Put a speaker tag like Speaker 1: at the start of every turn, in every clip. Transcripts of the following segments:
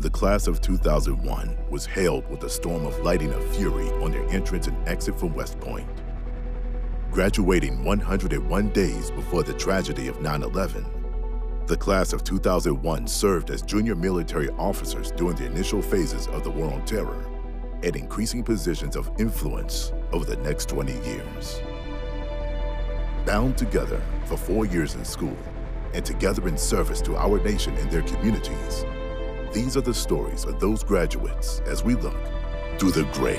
Speaker 1: The class of 2001 was hailed with a storm of lighting of fury on their entrance and exit from West Point. Graduating 101 days before the tragedy of 9 11, the class of 2001 served as junior military officers during the initial phases of the War on Terror and increasing positions of influence over the next 20 years. Bound together for four years in school and together in service to our nation and their communities, these are the stories of those graduates as we look through the gray.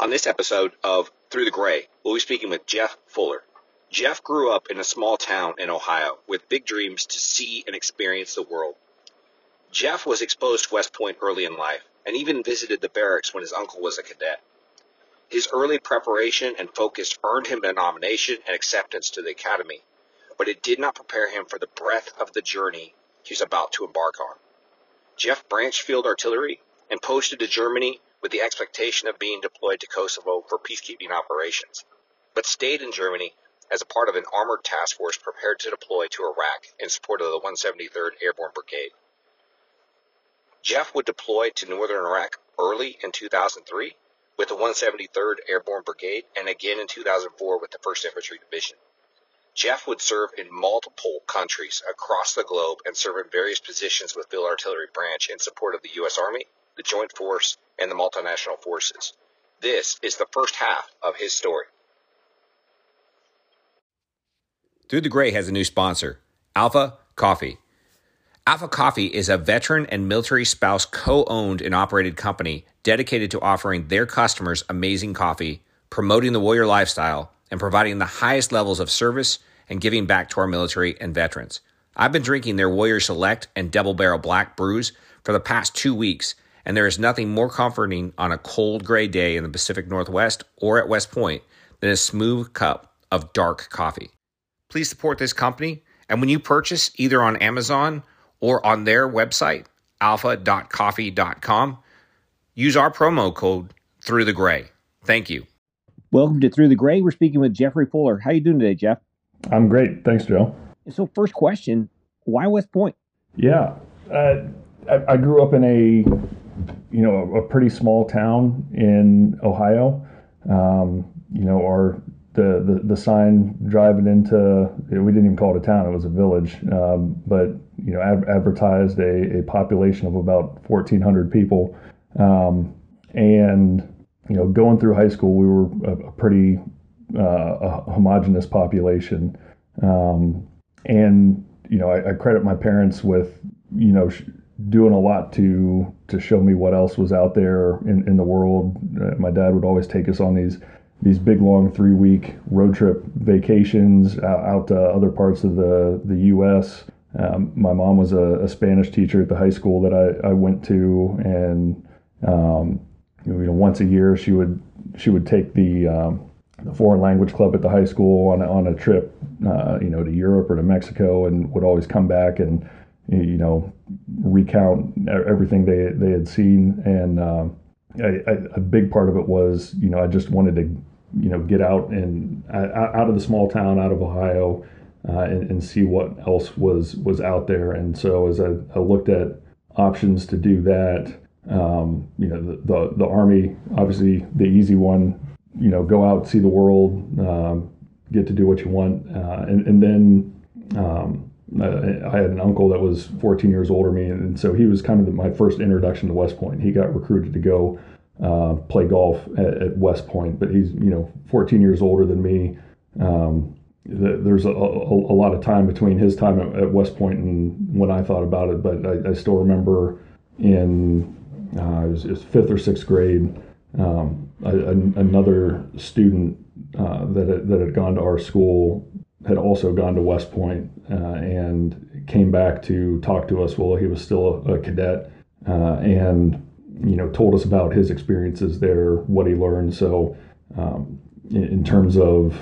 Speaker 2: On this episode of Through the Gray, we'll be speaking with Jeff Fuller. Jeff grew up in a small town in Ohio with big dreams to see and experience the world. Jeff was exposed to West Point early in life and even visited the barracks when his uncle was a cadet. His early preparation and focus earned him a nomination and acceptance to the academy, but it did not prepare him for the breadth of the journey he was about to embark on. Jeff branched field artillery and posted to Germany with the expectation of being deployed to Kosovo for peacekeeping operations, but stayed in Germany as a part of an armored task force prepared to deploy to Iraq in support of the 173rd Airborne Brigade. Jeff would deploy to northern Iraq early in 2003 with the 173rd Airborne Brigade and again in 2004 with the 1st Infantry Division. Jeff would serve in multiple countries across the globe and serve in various positions with Field Artillery Branch in support of the U.S. Army, the Joint Force, and the multinational forces. This is the first half of his story. Through the Gray has a new sponsor, Alpha Coffee. Alpha Coffee is a veteran and military spouse co owned and operated company dedicated to offering their customers amazing coffee, promoting the warrior lifestyle, and providing the highest levels of service and giving back to our military and veterans. I've been drinking their Warrior Select and Double Barrel Black brews for the past two weeks and there is nothing more comforting on a cold gray day in the Pacific Northwest or at West Point than a smooth cup of dark coffee. Please support this company, and when you purchase either on Amazon or on their website, alpha.coffee.com, use our promo code through the gray. Thank you.
Speaker 3: Welcome to Through the Gray. We're speaking with Jeffrey Fuller. How you doing today, Jeff?
Speaker 4: I'm great. Thanks, Joe.
Speaker 3: So, first question: Why West Point?
Speaker 4: Yeah, uh, I, I, grew up in a you know, a, a pretty small town in Ohio. Um, you know, our the, the, the sign driving into we didn't even call it a town; it was a village. Um, but you know, ad- advertised a, a population of about 1,400 people, um, and you know, going through high school, we were a, a pretty uh, a homogenous population, um, and you know, I, I, credit my parents with you know sh- doing a lot to to show me what else was out there in, in the world. Uh, my dad would always take us on these these big long three week road trip vacations out, out to other parts of the the U.S. Um, my mom was a, a, Spanish teacher at the high school that I, I went to, and um, you know once a year she would she would take the um, the foreign language club at the high school on on a trip, uh, you know, to Europe or to Mexico, and would always come back and you know, recount everything they they had seen, and um, a big part of it was, you know, I just wanted to, you know, get out and out of the small town, out of Ohio, uh, and, and, see what else was was out there. And so as I, I looked at options to do that, um, you know, the, the, the army, obviously the easy one, you know, go out, see the world, um, get to do what you want, uh, and and then. Um, I had an uncle that was 14 years older than me, and so he was kind of the, my first introduction to West Point. He got recruited to go uh, play golf at, at, West Point, but he's you know 14 years older than me. Um, there's a, a, a, lot of time between his time at, at, West Point and when I thought about it, but I, I still remember in uh, it, was, it, was, fifth or sixth grade, um, a, another student uh, that had, that had gone to our school had also gone to West Point, uh, and came back to talk to us while he was still a, a cadet, uh, and you know told us about his experiences there, what he learned. So, um, in, in, terms of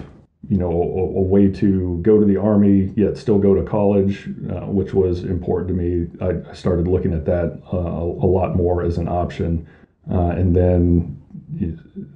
Speaker 4: you know a, a, way to go to the army yet still go to college, uh, which was important to me, I, started looking at that uh, a, lot more as an option, uh, and then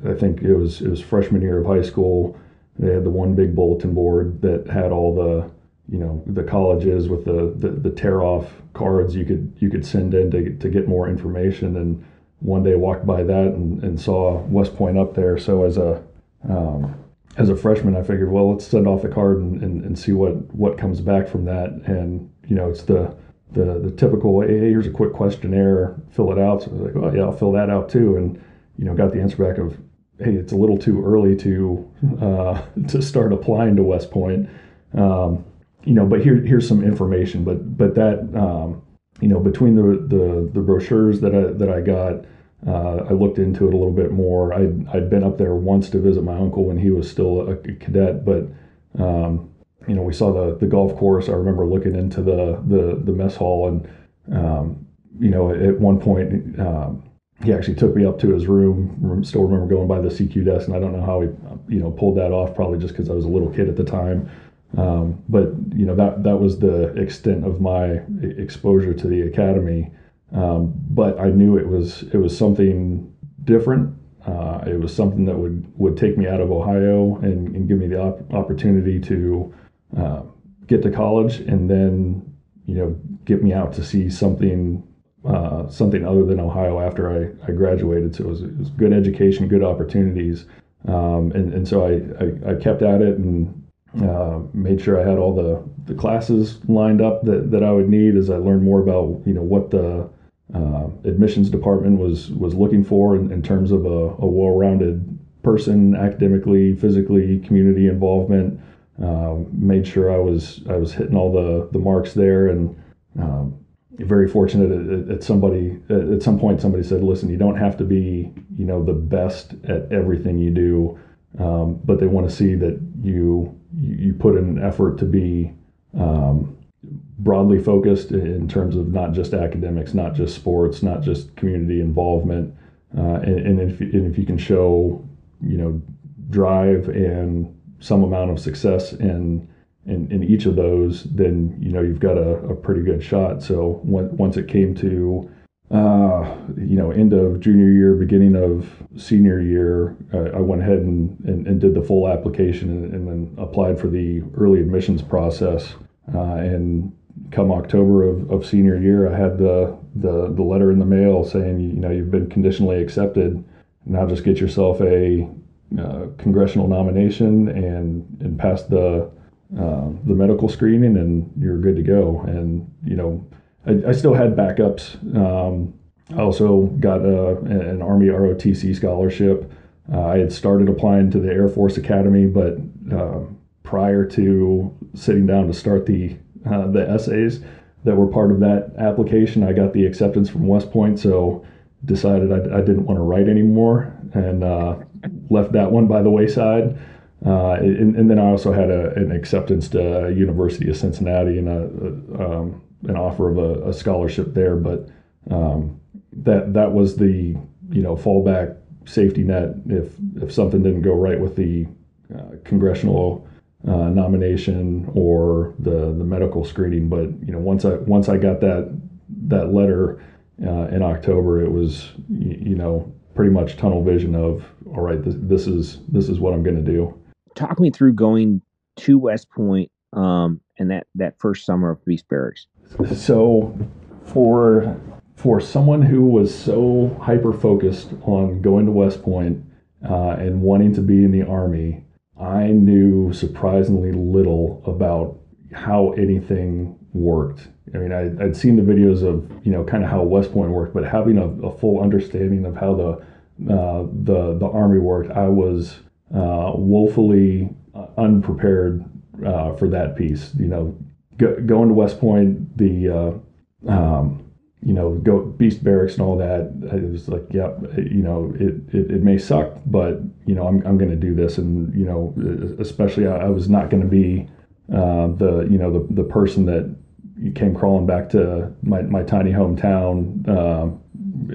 Speaker 4: I think it was it was freshman year of high school. They had the one big bulletin board that had all the you know the colleges with the the, the tear off cards you could you could send in to to get more information. And one day walked by that and, and saw West Point up there. So as a um, as a freshman, I figured, well, let's send off the card and, and, and see what, what comes back from that. And, you know, it's the, the, the typical, hey, here's a quick questionnaire, fill it out. So I was like, oh, yeah, I'll fill that out too. And, you know, got the answer back of, hey, it's a little too early to, uh, to start applying to West Point. Um, you know, but here, here's some information. But, but that, um, you know, between the, the, the brochures that I, that I got, uh, I looked into it a little bit more. I'd, I'd been up there once to visit my uncle when he was still a, cadet, but um, you know we saw the the golf course. I remember looking into the the, the mess hall, and um, you know at one point um, he actually took me up to his room. Still remember going by the CQ desk, and I don't know how he you know pulled that off. Probably just because I was a little kid at the time. Um, but you know that that was the extent of my exposure to the academy. Um, but I knew it was it was something different. Uh, it was something that would would take me out of Ohio and, and give me the op- opportunity to uh, get to college and then you know get me out to see something uh, something other than Ohio after I, I graduated. So it was, it was good education, good opportunities, um, and and so I, I, I kept at it and uh, made sure I had all the, the classes lined up that, that I would need as I learned more about you know what the uh, admissions department was was looking for in, in terms of a, a, well-rounded person, academically, physically, community involvement. Um, made sure I was I was hitting all the the marks there, and um, very fortunate at, at somebody at some point somebody said, "Listen, you don't have to be you know the best at everything you do, um, but they want to see that you you put in an effort to be." Um, broadly focused in terms of not just academics, not just sports, not just community involvement. Uh, and, and, if, and if you can show, you know, drive and some amount of success in, in, in each of those, then, you know, you've got a, a pretty good shot. So when, once it came to, uh, you know, end of junior year, beginning of senior year, uh, I went ahead and, and, and, did the full application and, and, then applied for the early admissions process. Uh, and come October of, of senior year, I had the, the the letter in the mail saying, you know, you've been conditionally accepted. Now just get yourself a uh, congressional nomination and and pass the uh, the medical screening, and you're good to go. And you know, I, I still had backups. Um, I also got a, an Army ROTC scholarship. Uh, I had started applying to the Air Force Academy, but uh, prior to sitting down to start the uh, the essays that were part of that application. I got the acceptance from West Point, so decided I, I didn't want to write anymore and uh, left that one by the wayside. Uh, and, and, then I also had a, an acceptance to University of Cincinnati and a, um, an offer of a, a, scholarship there. But um, that that was the you know fallback safety net if if something didn't go right with the uh, congressional uh, nomination or the the medical screening. But you know, once I once I got that that letter uh, in October, it was you, know pretty much tunnel vision of all right, this, this is this is what I'm going to do.
Speaker 3: Talk me through going to West Point um, and that that first summer of Beast Barracks.
Speaker 4: So for for someone who was so hyper focused on going to West Point, uh, and wanting to be in the army I knew surprisingly little about how anything worked. I mean, I, would seen the videos of you know kind of how West Point worked, but having a, a full understanding of how the uh, the the Army worked, I was uh, woefully unprepared uh, for that piece. You know, go, going to West Point, the uh, um, you know, go beast barracks and all that. It was like, yep, you know, it, it, it, may suck, but you know, I'm, I'm going to do this. And, you know, especially I, I was not going to be uh, the, you know, the, the person that came crawling back to my, my tiny hometown uh,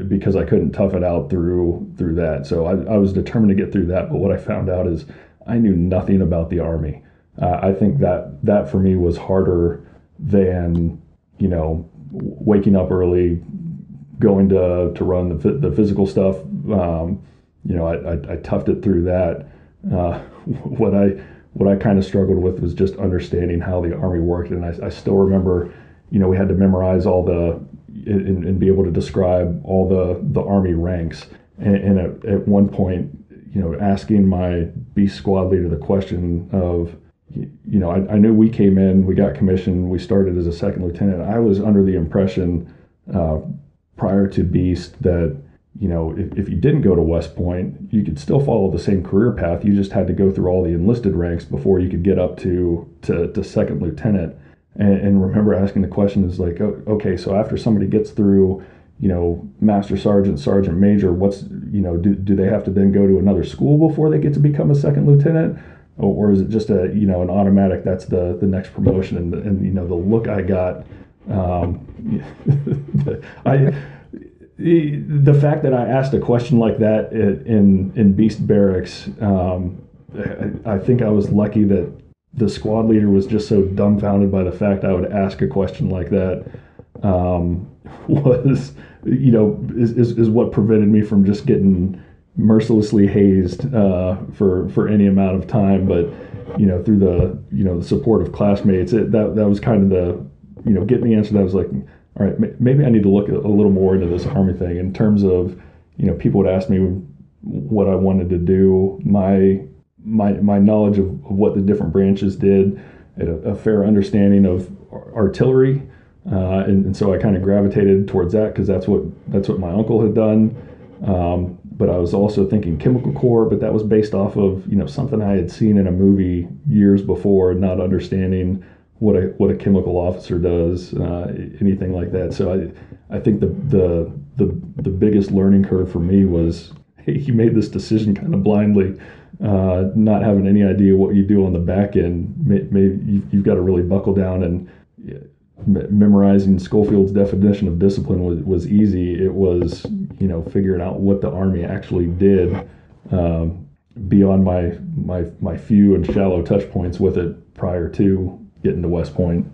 Speaker 4: because I couldn't tough it out through, through that. So I, I was determined to get through that. But what I found out is I knew nothing about the army. Uh, I think that that for me was harder than, you know, waking up early, going to to run the the physical stuff, um, you know, I, I, I toughed it through that. Uh, what I what I kind of struggled with was just understanding how the army worked, and I, I still remember, you know, we had to memorize all the and, and be able to describe all the the army ranks. And, and at, at one point, you know, asking my B squad leader the question of, you know, I, I, knew we came in, we got commissioned, we started as a second lieutenant. I was under the impression uh, prior to Beast that you know, if, if you didn't go to West Point, you could still follow the same career path. You just had to go through all the enlisted ranks before you could get up to to, to second lieutenant. And, and remember asking the question is like, okay, so after somebody gets through, you know, master sergeant, sergeant major, what's you know, do, do they have to then go to another school before they get to become a second lieutenant? Or, is it just a you know an automatic? That's the the next promotion, and, and you know the look I got. Um, I the fact that I asked a question like that in in Beast Barracks, um, I, I, think I was lucky that the squad leader was just so dumbfounded by the fact I would ask a question like that. Um, was you know is, is, is what prevented me from just getting mercilessly hazed uh, for for any amount of time. But you know through the you know the support of classmates, it, that that was kind of the you know getting the answer that was like all right, maybe I need to look a little more into this army thing in terms of, you know, people would ask me what I wanted to do, my my my knowledge of, of what the different branches did, a, a fair understanding of artillery, uh, and, and, so I kind of gravitated towards that because that's what that's what my uncle had done. Um, but I was also thinking chemical corps, but that was based off of you know something I had seen in a movie years before, not understanding what a what a chemical officer does, uh, anything like that. So I I think the the the the biggest learning curve for me was hey, you made this decision kind of blindly, uh, not having any idea what you do on the back end. Maybe you've got to really buckle down and memorizing Schofield's definition of discipline was, was easy. It was, you know, figuring out what the Army actually did um, beyond my, my, my few and shallow touch points with it prior to getting to West Point.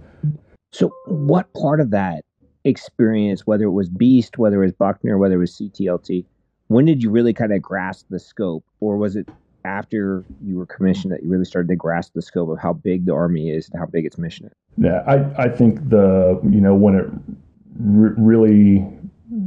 Speaker 3: So, what part of that experience, whether it was Beast, whether it was Buckner, whether it was CTLT, when did you really kind of grasp the scope, or was it after you were commissioned that you really started to grasp the scope of how big the army is and how big its mission is?
Speaker 4: Yeah, I, I think the you know when it really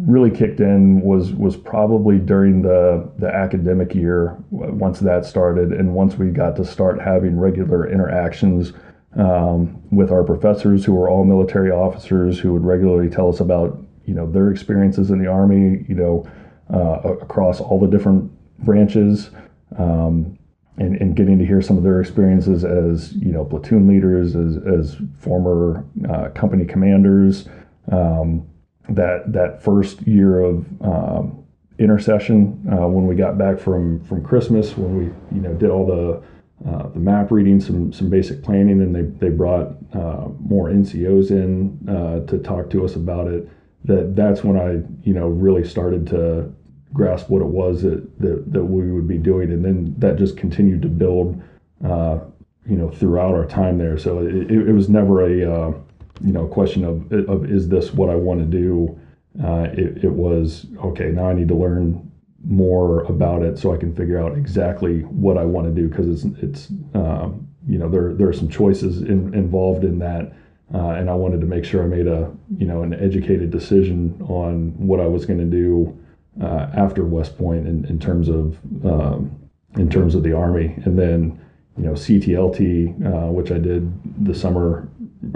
Speaker 4: really kicked in was was probably during the the academic year once that started and once we got to start having regular interactions um, with our professors who were all military officers who would regularly tell us about you know their experiences in the army you know uh, across all the different branches um, and, and getting to hear some of their experiences as you know platoon leaders as, as former uh, company commanders um, that that first year of um, intersession uh, when we got back from from Christmas when we you know did all the uh, the map reading, some some basic planning, and they they brought uh, more NCOs in uh, to talk to us about it. That that's when I you know really started to grasp what it was that that, that we would be doing, and then that just continued to build, uh, you know, throughout our time there. So it, it was never a uh, you know question of of is this what I want to do. It, it was okay. Now I need to learn more about it so I can figure out exactly what I want to do because it's it's um, you know there there are some choices in, involved in that uh, and I wanted to make sure I made a you know an educated decision on what I was going to do uh, after West Point in, in terms of um, in terms of the Army and then you know CTLT uh, which I did the summer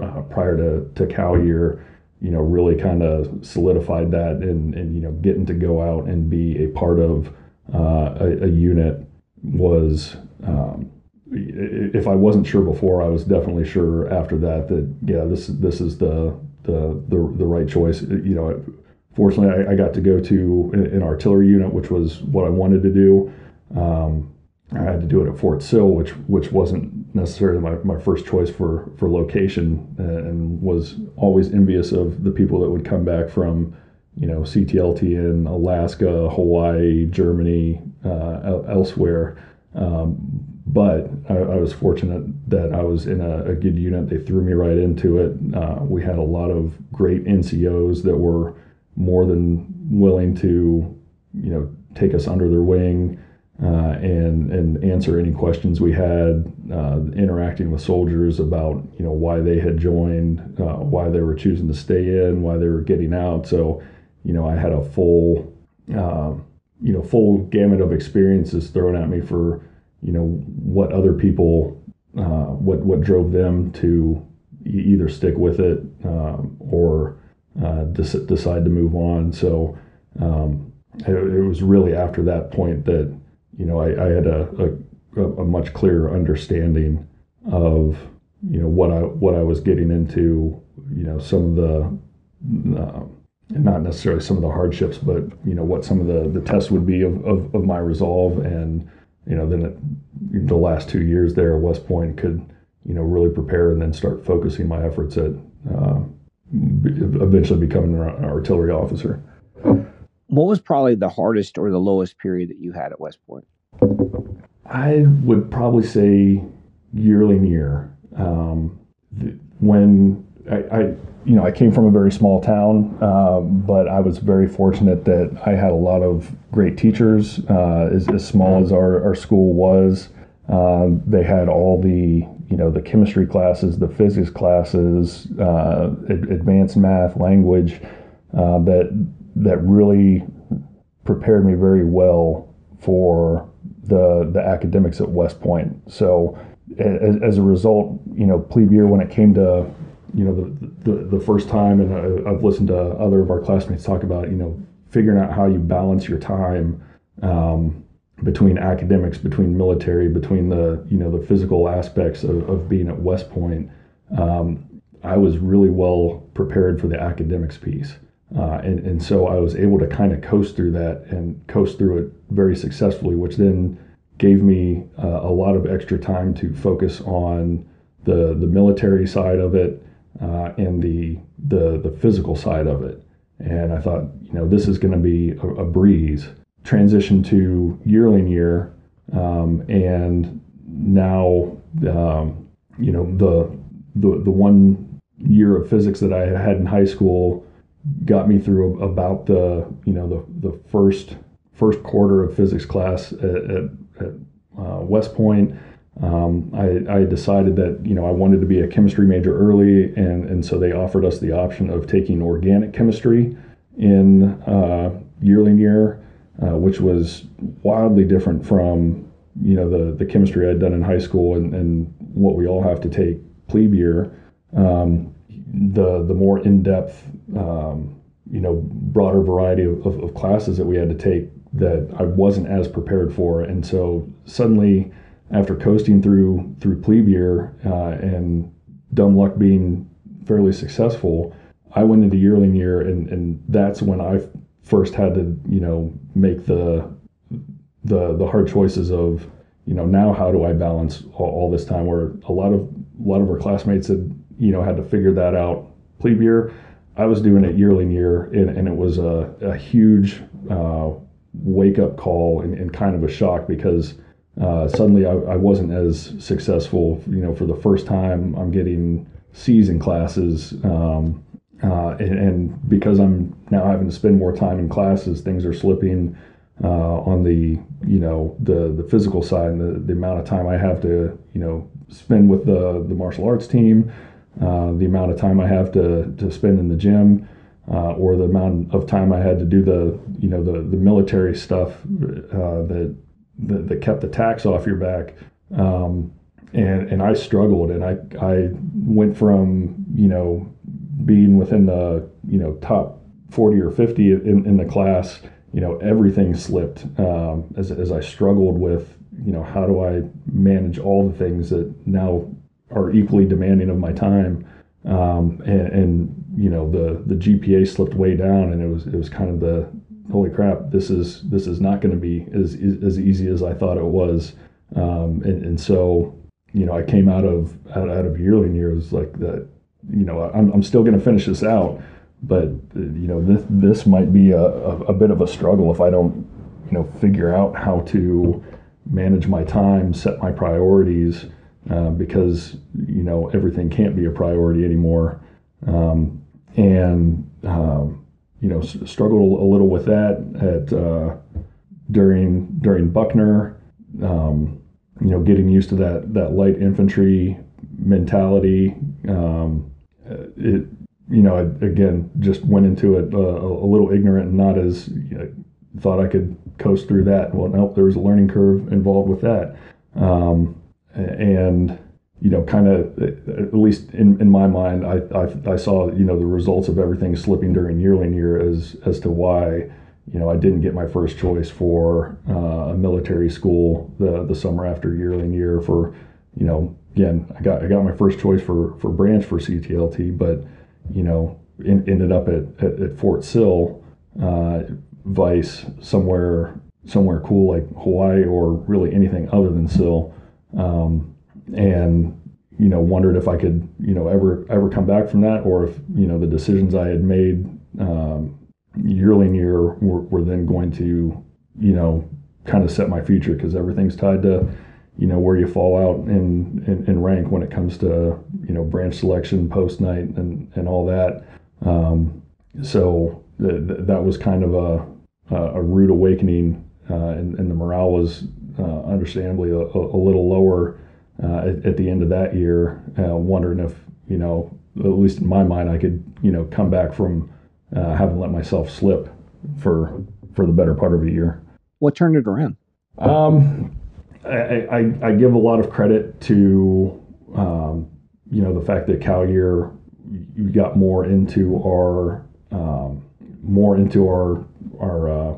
Speaker 4: uh, prior to to Cow year you know, really kind of solidified that and, and, you know, getting to go out and be a part of uh, a, a, unit was, um, if I wasn't sure before, I was definitely sure after that that, yeah, this, this is the, the, the, the right choice. You know, fortunately, I, I got to go to an, artillery unit, which was what I wanted to do. Um, I had to do it at Fort Sill, which which wasn't necessarily my, my first choice for for location, and was always envious of the people that would come back from, you know, CTLT in Alaska, Hawaii, Germany, uh, elsewhere. Um, but I, I, was fortunate that I was in a, a, good unit. They threw me right into it. Uh, we had a lot of great NCOs that were more than willing to, you know, take us under their wing uh, and and answer any questions we had, uh, interacting with soldiers about you know why they had joined, uh, why they were choosing to stay in, why they were getting out. So, you know, I had a full um, you know full gamut of experiences thrown at me for you know what other people uh, what what drove them to either stick with it um, or uh, decide to move on. So um, it, it was really after that point that you know, I, I had a, a, a, much clearer understanding of, you know, what I what I was getting into. You know, some of the, uh, not necessarily some of the hardships, but you know what some of the the tests would be of, of, of my resolve, and you know, then it, the last two years there at West Point could, you know, really prepare and then start focusing my efforts at uh, eventually becoming an artillery officer.
Speaker 3: What was probably the hardest or the lowest period that you had at West Point?
Speaker 4: I would probably say yearling year. Um, when I, I, you know, I came from a very small town, uh, but I was very fortunate that I had a lot of great teachers. Uh, as, as, small as our, our school was, uh, they had all the you know the chemistry classes, the physics classes, uh, advanced math, language uh, that that really prepared me very well for the the academics at West Point. So as, as a result, you know, plebe year when it came to you know the the, the first time, and I, have listened to other of our classmates talk about you know figuring out how you balance your time. Um, between academics, between military, between the you know the physical aspects of, of being at West Point, um, I was really well prepared for the academics piece. Uh, and, and so I was able to kind of coast through that and coast through it very successfully, which then gave me uh, a lot of extra time to focus on the, the military side of it uh, and the, the, the physical side of it. And I thought, you know, this is going to be a, a, breeze. Transition to yearling year, um, and now, um, you know, the, the the one year of physics that I had in high school got me through about the you know the the first first quarter of physics class at, at, at uh, West Point. Um, I, I, decided that you know I wanted to be a chemistry major early, and and so they offered us the option of taking organic chemistry in uh, yearling year, uh, which was wildly different from you know the the chemistry I'd done in high school and, and what we all have to take plebe year. Um, the the more in depth, um, you know, broader variety of, of, of, classes that we had to take that I wasn't as prepared for, and so suddenly, after coasting through through plebe year uh, and dumb luck being fairly successful, I went into yearling year, and and that's when I first had to you know make the the the hard choices of you know now how do I balance all, all this time where a lot of a lot of our classmates had you know, had to figure that out. Plebe year, I was doing it yearling year, and, and it was a, a huge uh, wake up call and, and, kind of a shock because uh, suddenly I, I, wasn't as successful. You know, for the first time, I'm getting C's in classes. Um, uh, and, and, because I'm now having to spend more time in classes, things are slipping uh, on the you know the the physical side and the, the amount of time I have to you know spend with the the martial arts team, uh, the amount of time I have to, to spend in the gym, uh, or the amount of time I had to do the you know the, the military stuff uh, that, that, that kept the tax off your back. Um, and and I struggled, and I I went from you know being within the you know top 40 or 50 in, in the class you know everything slipped um, as, as i struggled with you know how do i manage all the things that now are equally demanding of my time. Um, and, and, you know the the GPA slipped way down, and it was it was kind of the holy crap. This is this is not going to be as as easy as I thought it was. Um, and, and so you know I came out of out, out of yearling years like that. You know I'm I'm still going to finish this out, but you know this this might be a, a, a bit of a struggle if I don't you know figure out how to manage my time, set my priorities uh, because you know everything can't be a priority anymore, um, and um, you know struggled a little with that at uh, during during Buckner. Um, you know, getting used to that that light infantry mentality. Um, it you know, I, again, just went into it uh, a little ignorant and not as you know, thought I could coast through that. Well, nope, there was a learning curve involved with that. Um, and, you know, kind of, at least in, in my mind, I, I, I, saw, you know, the results of everything slipping during yearling year as, as to why, you know, I didn't get my first choice for uh, a military school the, the summer after yearling year for, you know, again, I got, I got my first choice for, for branch for CTLT, but, you know, in, ended up at, at, at Fort Sill, uh, Vice, somewhere somewhere cool like Hawaii or really anything other than Sill, um, and you know wondered if I could you know ever ever come back from that or if you know the decisions I had made um, yearling year were, were then going to you know kind of set my future because everything's tied to you know where you fall out in, in, in, rank when it comes to you know branch selection post night and and all that. Um, so th- th- that was kind of a a rude awakening uh, and, and, the morale was uh, understandably a, a, little lower uh, at, at, the end of that year wondering if you know at least in my mind I could you know come back from having let myself slip for for the better part of a year.
Speaker 3: What turned it around?
Speaker 4: Um, I, I, give a lot of credit to um, you know the fact that Cow year you got more into our um, more into our our uh,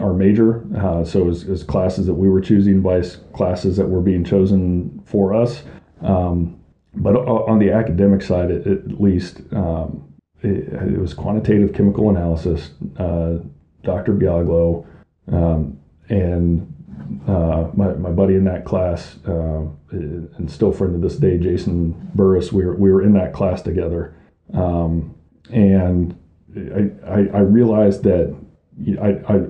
Speaker 4: our major. Uh, so as, as, classes that we were choosing, vice classes that were being chosen for us. Um, but on the academic side, at, at least, um, it, it, was quantitative chemical analysis. Uh, Dr. Biaglo um, and uh, my, my buddy in that class, uh, and still friend to this day, Jason Burris, we were, we were in that class together. Um, and I, I, I, realized that I, I,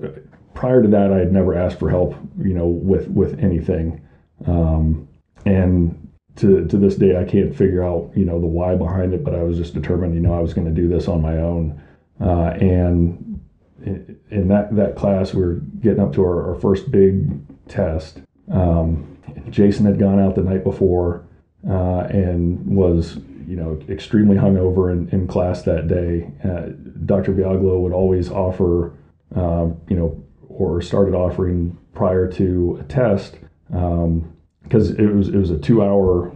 Speaker 4: prior to that, I had never asked for help, you know, with, with anything. Um, and to, to this day, I can't figure out, you know, the why behind it, but I was just determined, you know, I was going to do this on my own. Uh, and in that, that class, we are getting up to our, our first big test. Um, Jason had gone out the night before uh, and was, you know, extremely hungover in, in class that day. Uh, Dr. Biaglo would always offer, uh, you know, or started offering prior to a test because um, it was it was a two hour,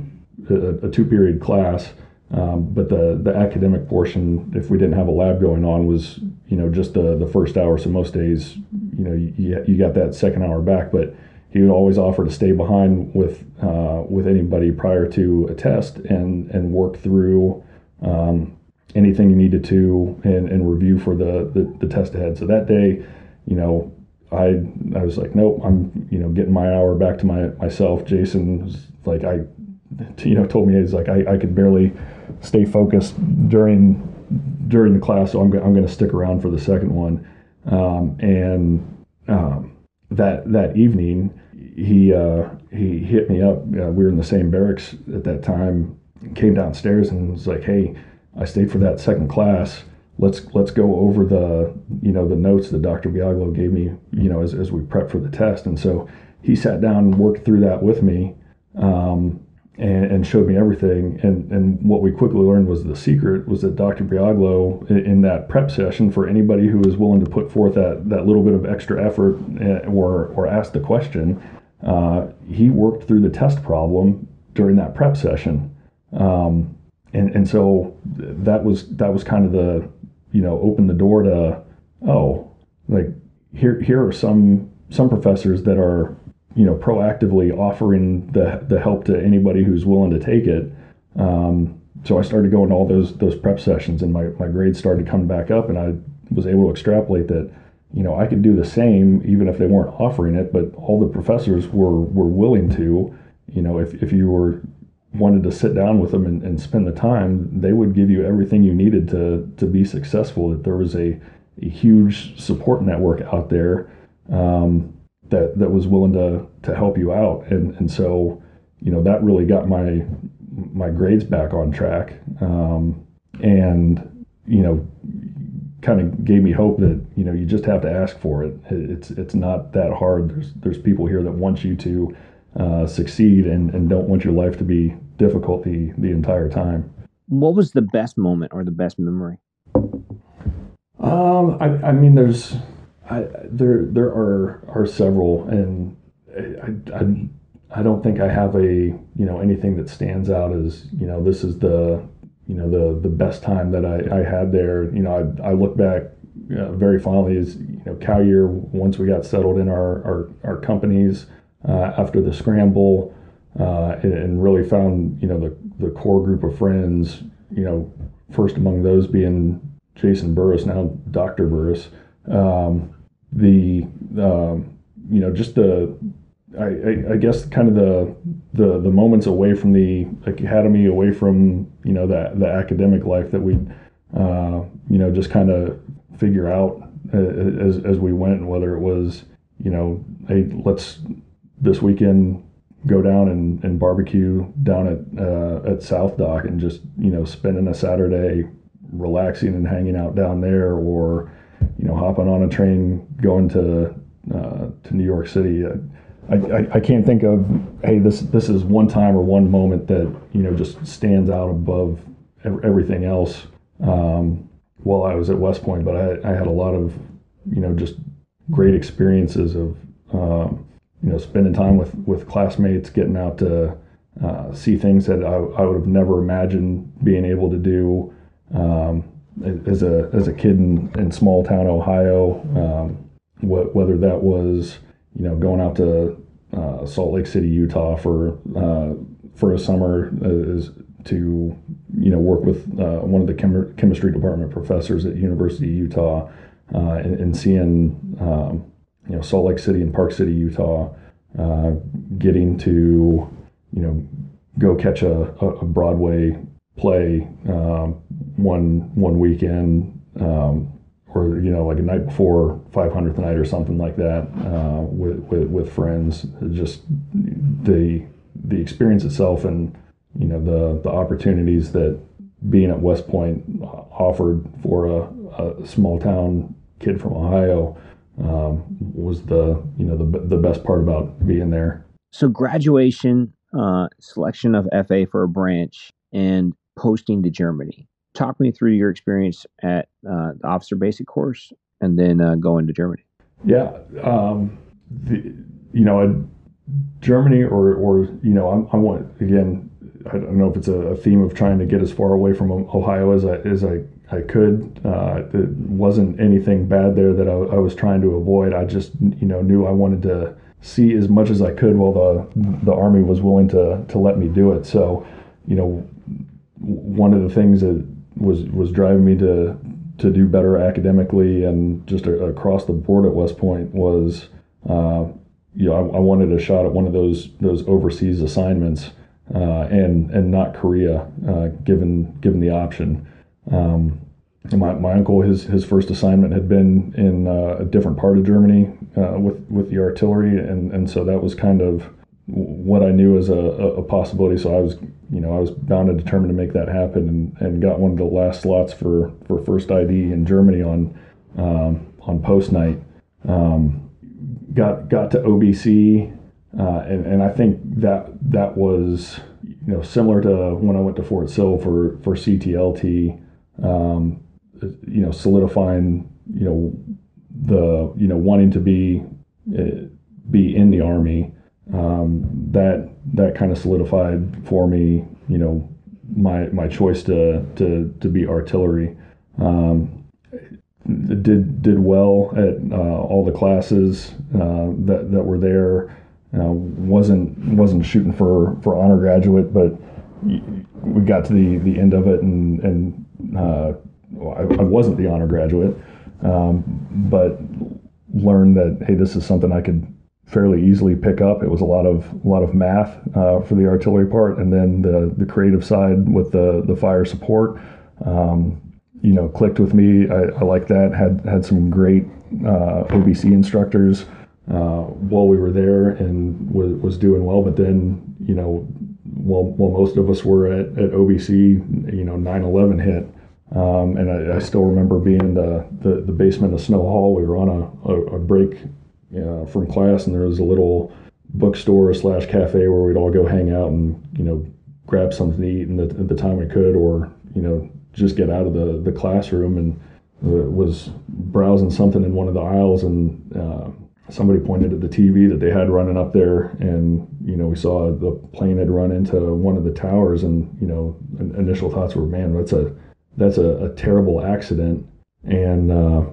Speaker 4: a, a two period class. Um, but the the academic portion, if we didn't have a lab going on, was you know just the the first hour. So most days, you know, you, you got that second hour back. But he would always offer to stay behind with uh, with anybody prior to a test and and work through um, anything you needed to and, and review for the, the, the test ahead. So that day, you know, I I was like, nope, I'm you know getting my hour back to my myself. Jason was like, I you know told me he's like I, I could barely stay focused during during the class, so I'm I'm going to stick around for the second one. Um, and um, that that evening, he uh, he hit me up. Uh, we were in the same barracks at that time. Came downstairs and was like, "Hey, I stayed for that second class. Let's let's go over the you know the notes that Dr. Biaglo gave me. You know, as as we prep for the test." And so he sat down and worked through that with me. Um, and, and, showed me everything. And, and what we quickly learned was the secret was that Dr. Biaglo, in, that prep session, for anybody who was willing to put forth that, that little bit of extra effort eh, or, or ask the question, uh, he worked through the test problem during that prep session. Um, and, and so that was that was kind of the you know open the door to oh like here here are some some professors that are you know, proactively offering the the help to anybody who's willing to take it. Um, so I started going to all those those prep sessions, and my my grades started coming back up, and I was able to extrapolate that, you know, I could do the same even if they weren't offering it, but all the professors were were willing to. You know, if if you were wanted to sit down with them and, and spend the time, they would give you everything you needed to to be successful. That there was a, a huge support network out there. Um, that that was willing to to help you out and and so you know that really got my my grades back on track um, and you know kind of gave me hope that you know you just have to ask for it. It's it's not that hard. There's there's people here that want you to uh, succeed and, and don't want your life to be difficult the, the entire time.
Speaker 3: What was the best moment or the best memory?
Speaker 4: Um, I, I mean, there's, I, there, there are, are several, and I, I, I don't think I have a, you know, anything that stands out as, you know, this is the, you know, the, the best time that I, I had there. You know, I, I look back very fondly as, you know, Cow year, once we got settled in our, our, our companies, uh, after the scramble, uh, and, and, really found you know the the core group of friends. You know, first among those being Jason Burris, now Dr. Burris. Um, the um, you know just the I, I, I, guess kind of the, the the moments away from the academy, away from you know the the academic life that we uh, you know just kind of figure out uh, as as we went, whether it was you know hey let's this weekend go down and, and barbecue down at uh, at South Dock and just you know spending a Saturday relaxing and hanging out down there, or you know hopping on a train going to uh, to New York City. I, I, I, can't think of hey this this is one time or one moment that you know just stands out above everything else um, while I was at West Point, but I, I had a lot of you know just great experiences of um, you know, spending time with, with classmates, getting out to uh, see things that I, I, would have never imagined being able to do um, as a as a kid in, in small town Ohio. Um, wh- whether that was you know going out to uh, Salt Lake City, Utah for uh, for a summer is to you know work with uh, one of the chem- chemistry department professors at University of Utah uh, and, and, seeing um, you know Salt Lake City and Park City, Utah, uh, getting to you know go catch a, a Broadway play um, one one weekend, um, or you know like a night before 500th night or something like that uh, with, with, with friends. Just the the experience itself and you know the the opportunities that being at West Point offered for a, a small town kid from Ohio um, was the you know the the best part about being there.
Speaker 3: So graduation, uh, selection of FA for a branch, and posting to Germany. Talk me through your experience at uh, the officer basic course, and then uh, going to Germany.
Speaker 4: Yeah, um, the, you know, Germany or or you know, I'm, I want again. I don't know if it's a, theme of trying to get as far away from Ohio as I as I I could. Uh, it wasn't anything bad there that I, I, was trying to avoid. I just, you know, knew I wanted to see as much as I could while the the army was willing to to let me do it. So, you know, one of the things that was was driving me to to do better academically and just across the board at West Point was, uh, you know, I, I, wanted a shot at one of those those overseas assignments uh, and and not Korea, uh, given given the option. Um, my, my uncle, his his first assignment had been in uh, a different part of Germany uh, with with the artillery, and, and so that was kind of what I knew as a, a possibility. So I was, you know, I was bound and determined to make that happen, and, and got one of the last slots for, for first ID in Germany on um, on post night. Um, got got to OBC, uh, and and I think that that was you know similar to when I went to Fort Sill for for CTLT um, you know, solidifying, you know, the, you know, wanting to be, uh, be in the army, um, that, that kind of solidified for me, you know, my, my choice to, to, to be artillery. Um, did did well at uh, all the classes uh, that that were there. Uh, wasn't wasn't shooting for, for honor graduate, but we got to the, the end of it and and uh, I, I, wasn't the honor graduate, um, but learned that hey, this is something I could fairly easily pick up. It was a lot of a lot of math uh, for the artillery part, and then the the creative side with the the fire support. Um, you know, clicked with me. I, I like that. Had had some great uh, OBC instructors uh, while we were there, and was was doing well. But then, you know, while while most of us were at, at OBC, you know, 9/11 hit, Um, and I, I, still remember being in the, the, the, basement of Snow Hall. We were on a, a, a break uh, from class, and there was a little bookstore slash cafe where we'd all go hang out and you know grab something to eat and the, at the time we could, or you know just get out of the, the classroom and uh, was browsing something in one of the aisles and uh, somebody pointed at the TV that they had running up there, and you know we saw the plane had run into one of the towers, and you know initial thoughts were, man, that's a that's a, a terrible accident, and uh,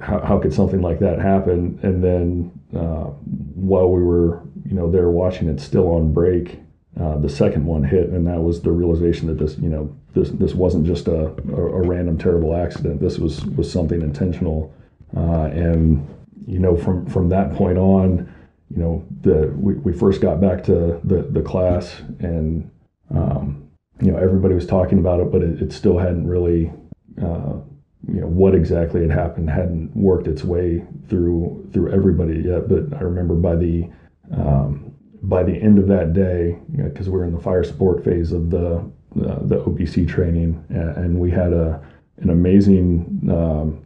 Speaker 4: how, how could something like that happen? And then uh, while we were you know there watching it still on break, uh, the second one hit, and that was the realization that this you know this this wasn't just a, a, a random terrible accident. This was was something intentional, uh, and you know, from from that point on, you know, the we, we first got back to the the class, and um, you know, everybody was talking about it, but it, it still hadn't really, uh, you know, what exactly had happened hadn't worked its way through through everybody yet. But I remember by the um, by the end of that day, because you know, we were in the fire support phase of the uh, the OBC training, and, we had a an amazing um,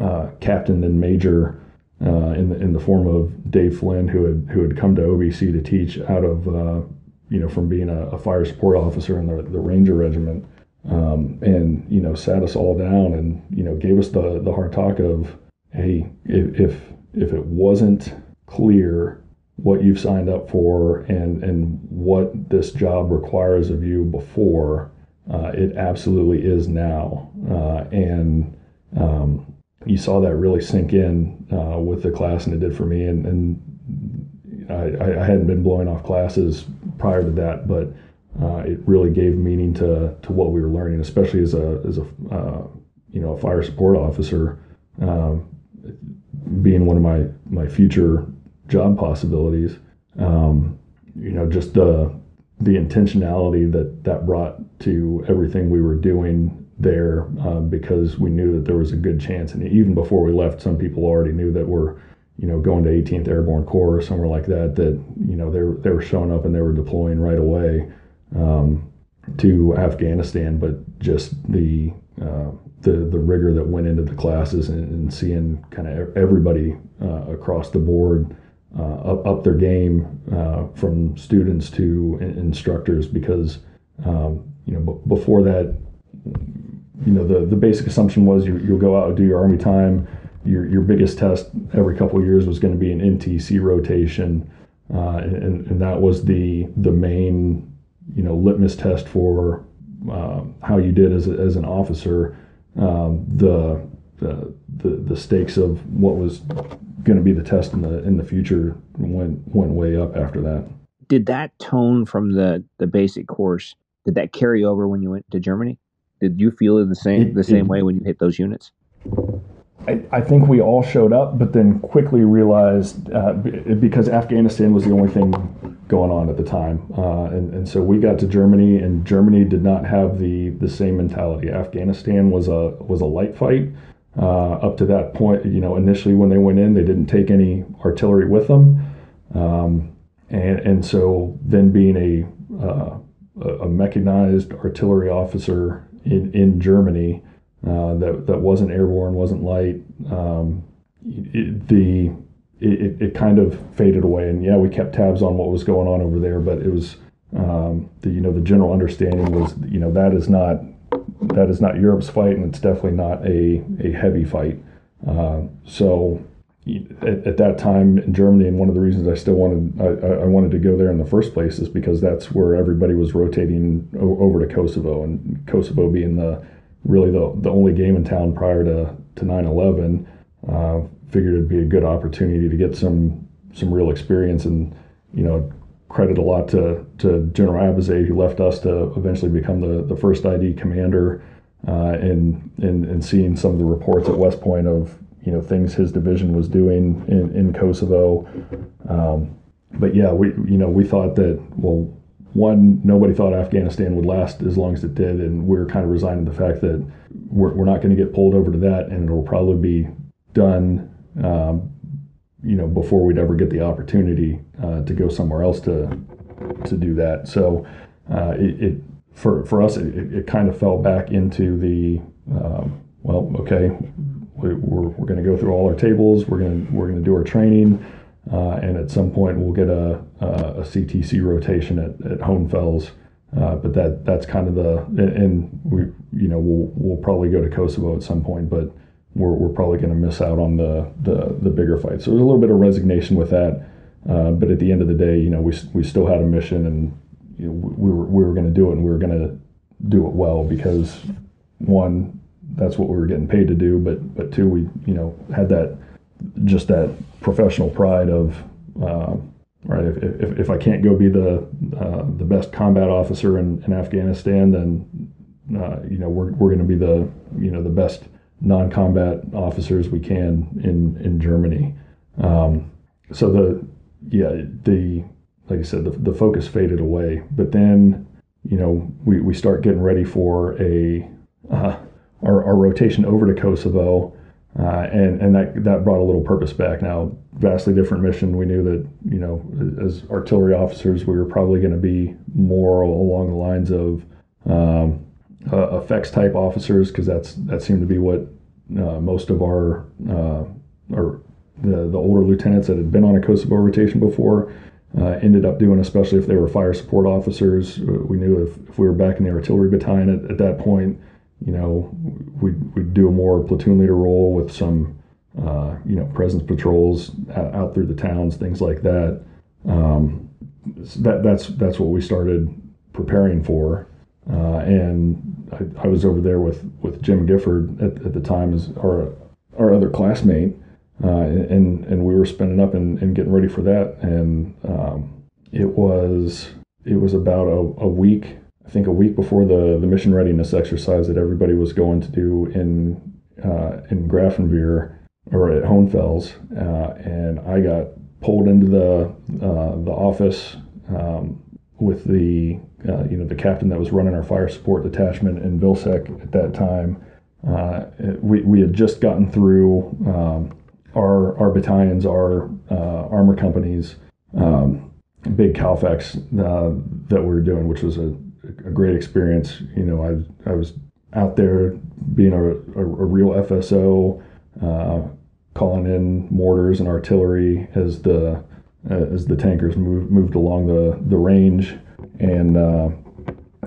Speaker 4: uh, captain and major uh, in the in the form of Dave Flynn, who had who had come to OBC to teach out of uh, you know from being a, a, fire support officer in the, the Ranger Regiment, um, and you know sat us all down and you know gave us the the hard talk of hey if if, if it wasn't clear what you've signed up for and and what this job requires of you before uh, it absolutely is now uh, and um, you saw that really sink in uh, with the class, and it did for me. And, and I, I, hadn't been blowing off classes prior to that, but uh, it really gave meaning to to what we were learning, especially as a as a uh, you know a fire support officer, um, being one of my my future job possibilities. Um, you know, just the the intentionality that that brought to everything we were doing there um, because we knew that there was a good chance. And even before we left, some people already knew that we're, you know, going to 18th Airborne Corps or somewhere like that. That you know they they were showing up and they were deploying right away um, to Afghanistan. But just the uh, the the rigor that went into the classes and, and seeing kind of everybody uh, across the board. Uh, up, up their game uh, from students to instructors because um, you know b- before that you know the the basic assumption was you, you'll go out and do your army time. Your your biggest test every couple of years was going to be an NTC rotation, uh, and and that was the the main you know litmus test for uh, how you did as a, as an officer. Um, the, the the the stakes of what was going to be the test in the in the future went went way up after that.
Speaker 3: Did that tone from the the basic course did that carry over when you went to Germany? Did you feel it the same it, the same it, way when you hit those units?
Speaker 4: I, I, think we all showed up, but then quickly realized uh, because Afghanistan was the only thing going on at the time, uh, and, and so we got to Germany, and Germany did not have the the same mentality. Afghanistan was a was a light fight. Uh, up to that point, you know, initially when they went in, they didn't take any artillery with them, um, and and so then being a uh, a mechanized artillery officer in, in Germany uh, that, that wasn't airborne, wasn't light. Um, it, the it, it kind of faded away, and yeah, we kept tabs on what was going on over there, but it was um, the you know the general understanding was you know that is not that is not Europe's fight, and it's definitely not a a heavy fight. Uh, so at, at, that time in Germany, and one of the reasons I still wanted I, I, wanted to go there in the first place is because that's where everybody was rotating over to Kosovo, and Kosovo being the really the, the only game in town prior to to 9/11, uh, figured it'd be a good opportunity to get some some real experience, and you know credit a lot to to General Abizaid who left us to eventually become the the first ID commander, uh, and and and seeing some of the reports at West Point of you know things his division was doing in, in Kosovo. Um, but yeah, we you know we thought that well, one nobody thought Afghanistan would last as long as it did, and we are kind of resigned to the fact that we're, we're not going to get pulled over to that, and it'll probably be done. Um, you know, before we'd ever get the opportunity uh, to go somewhere else to to do that. So uh, it, it, for for us, it, it kind of fell back into the um, well, okay, we, are we're, we're going to go through all our tables. We're going to we're going to do our training, uh, and at some point we'll get a, a, CTC rotation at, at Hohenfels. Uh, but that that's kind of the and we you know we'll we'll probably go to Kosovo at some point, but we're, we're probably going to miss out on the, the the bigger fights. So there's a little bit of resignation with that, uh, but at the end of the day, you know we we still had a mission and you know, we were we were going to do it and we were going to do it well because one that's what we were getting paid to do, but but two we you know had that just that professional pride of. Uh, right? If, if, if I can't go be the uh, the best combat officer in, in Afghanistan, then uh, you know we're, we're going to be the you know the best non-combat officers we can in in Germany. Um, so the yeah the like I said the, the focus faded away, but then you know we, we start getting ready for a uh, our, our rotation over to Kosovo. Uh, and and that that brought a little purpose back. Now, vastly different mission. We knew that you know, as artillery officers, we were probably going to be more along the lines of um, uh, effects type officers because that's that seemed to be what uh, most of our uh, or the the older lieutenants that had been on a Kosovo rotation before uh, ended up doing, especially if they were fire support officers. We knew if, if we were back in the artillery battalion at, at that point you know, we'd, we'd do a more platoon leader role with some, uh, you know, presence patrols out, out, through the towns, things like that. Um, that that's that's what we started preparing for, uh, and I, I, was over there with, with Jim Gifford at, at the time as our our other classmate, uh, and and we were spending up and, and getting ready for that, and um, it was it was about a, a week I think a week before the the mission readiness exercise that everybody was going to do in uh, in Grafenwehr or at Hohenfels, uh, and I got pulled into the uh, the office um, with the uh, you know the captain that was running our fire support detachment in Vilseck at that time. Uh, we we had just gotten through um, our our battalions, our uh, armor companies. Um, big Calfex that we were doing, which was a a great experience. You know, I I was out there being a, a, a real FSO, uh, calling in mortars and artillery as the uh, as the tankers moved moved along the the range, and uh,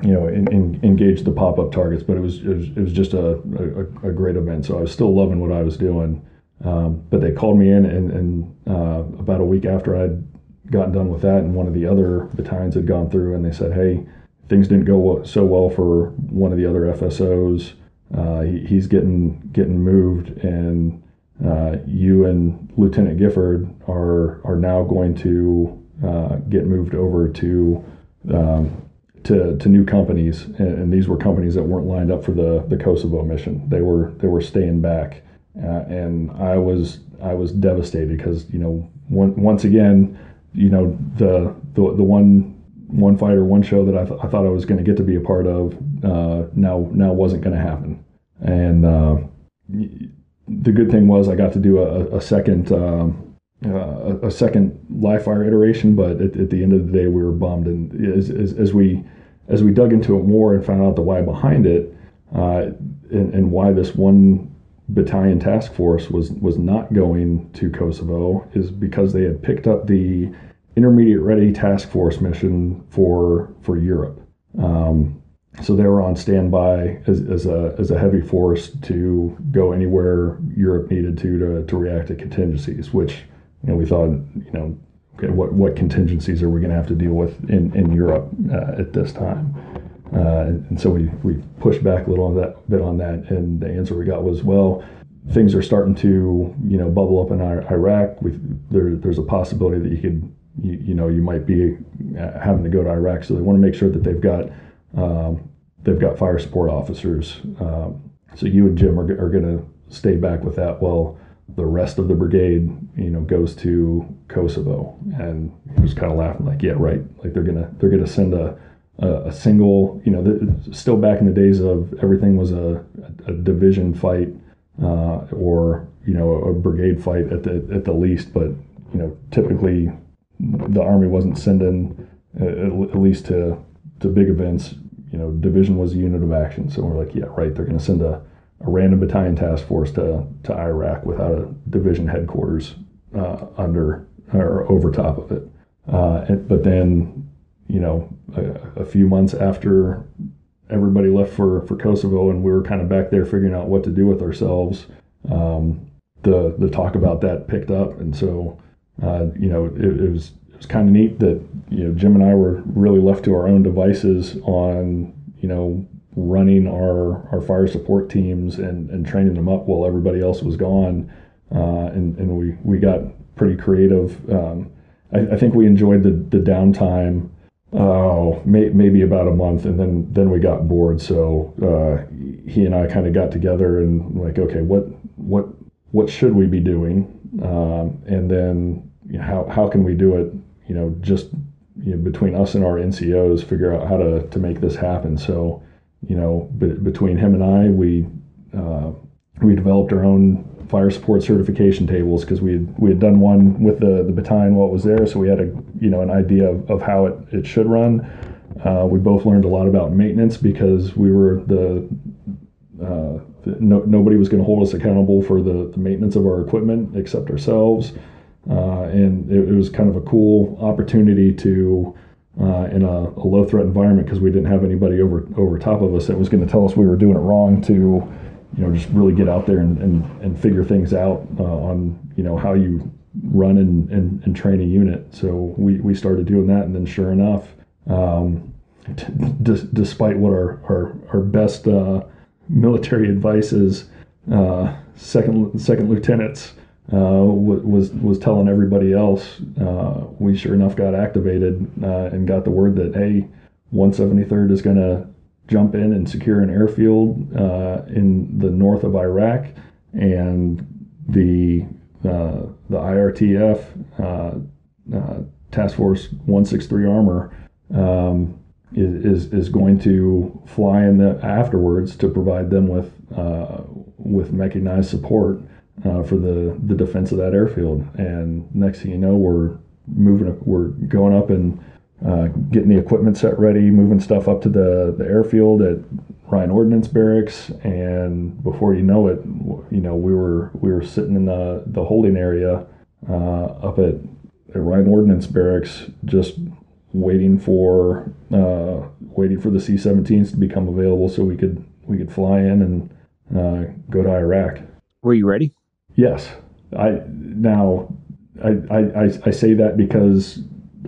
Speaker 4: you know in, in, engaged the pop up targets. But it was it was, it was just a, a, a, great event. So I was still loving what I was doing. Um, but they called me in, and, and uh, about a week after I'd gotten done with that, and one of the other battalions had gone through, and they said, "Hey." Things didn't go so well for one of the other FSOs. Uh, he, he's getting getting moved, and uh, you and Lieutenant Gifford are are now going to uh, get moved over to um, to to new companies, and, and, these were companies that weren't lined up for the the Kosovo mission. They were they were staying back, uh, and I was I was devastated because you know one, once again you know the the the one one fight or one show that I, th- I thought I was going to get to be a part of uh, now now wasn't going to happen. And uh, the good thing was I got to do a, a second um, uh, a second live fire iteration, but at, at, the end of the day we were bummed. And as, as, as, we as we dug into it more and found out the why behind it uh, and, and why this one battalion task force was was not going to Kosovo is because they had picked up the intermediate ready task force mission for for Europe. Um, so they were on standby as, as, a, as a heavy force to go anywhere Europe needed to to, to react to contingencies, which you know, we thought, you know, okay, what, what contingencies are we going to have to deal with in, in Europe uh, at this time? Uh, and, so we, we pushed back a little on that bit on that, and the answer we got was, well, things are starting to you know bubble up in Iraq. There, there's a possibility that you could you, you know you might be uh, having to go to Iraq, so they want to make sure that they've got um, they've got fire support officers. Um, so you and Jim are, are going to stay back with that. while the rest of the brigade, you know, goes to Kosovo, and he was kind of laughing like, yeah, right. Like they're gonna they're gonna send a a, a single, you know, the, still back in the days of everything was a, a division fight uh, or you know a brigade fight at the at the least, but you know typically the army wasn't sending uh, at least to to big events. You know, division was a unit of action. So we're like, yeah, right. They're going to send a a random battalion task force to to Iraq without a division headquarters uh, under or over top of it. Uh, and, but then, you know, a, a, few months after everybody left for, for Kosovo and we were kind of back there figuring out what to do with ourselves, um, the the talk about that picked up, and so uh, you know it, it, was it was kind of neat that you know Jim and I were really left to our own devices on you know running our our fire support teams and, and training them up while everybody else was gone, uh, and and we we got pretty creative. Um, I, I, think we enjoyed the the downtime. Oh, may, maybe about a month, and then then we got bored. So uh, he and I kind of got together and like, okay, what what what should we be doing, um, and then you know, how how can we do it? You know, just you know, between us and our NCOs, figure out how to to make this happen. So, you know, be, between him and I, we uh, we developed our own fire support certification tables because we had, we had done one with the, the battalion while it was there, so we had a you know an idea of, of how it, it should run. Uh, we both learned a lot about maintenance because we were the uh, no, nobody was going to hold us accountable for the, the, maintenance of our equipment except ourselves. Uh, and it, it, was kind of a cool opportunity to, uh, in a, a, low threat environment, because we didn't have anybody over over top of us that was going to tell us we were doing it wrong, to you know just really get out there and, and, and figure things out uh, on you know how you run and, and, and, train a unit. So we, we started doing that, and then sure enough, um, despite what our our, our best uh, military advice is uh, second second lieutenants uh, was was telling everybody else. Uh, we sure enough got activated uh, and got the word that hey, 173rd is going to jump in and secure an airfield uh, in the north of Iraq, and the uh, the IRTF Task Force 163 Armor. Um, is, is going to fly in the afterwards to provide them with uh, with mechanized support uh, for the, the defense of that airfield. And next thing you know, we're moving, we're going up and uh, getting the equipment set ready, moving stuff up to the, the airfield at Rhein Ordnance Barracks, and before you know it, you know we were we were sitting in the the holding area uh, up at, at Rhein Ordnance Barracks, just waiting for uh, waiting for the C-17s to become available so we could we could fly in and uh, go to Iraq.
Speaker 3: Were you ready?
Speaker 4: Yes. I now I, I, I say that because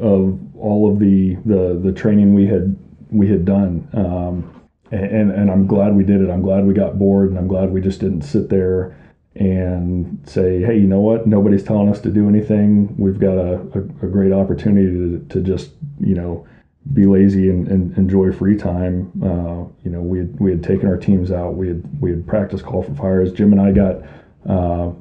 Speaker 4: of all of the, the the training we had we had done. Um, and, and I'm glad we did it. I'm glad we got bored, and I'm glad we just didn't sit there and say, hey, you know what? Nobody's telling us to do anything. We've got a, a, a great opportunity to, to just, you know, be lazy and, and enjoy free time. Uh, you know, we had, we had taken our teams out. We had we had practice call for fires. Jim and I got. Uh,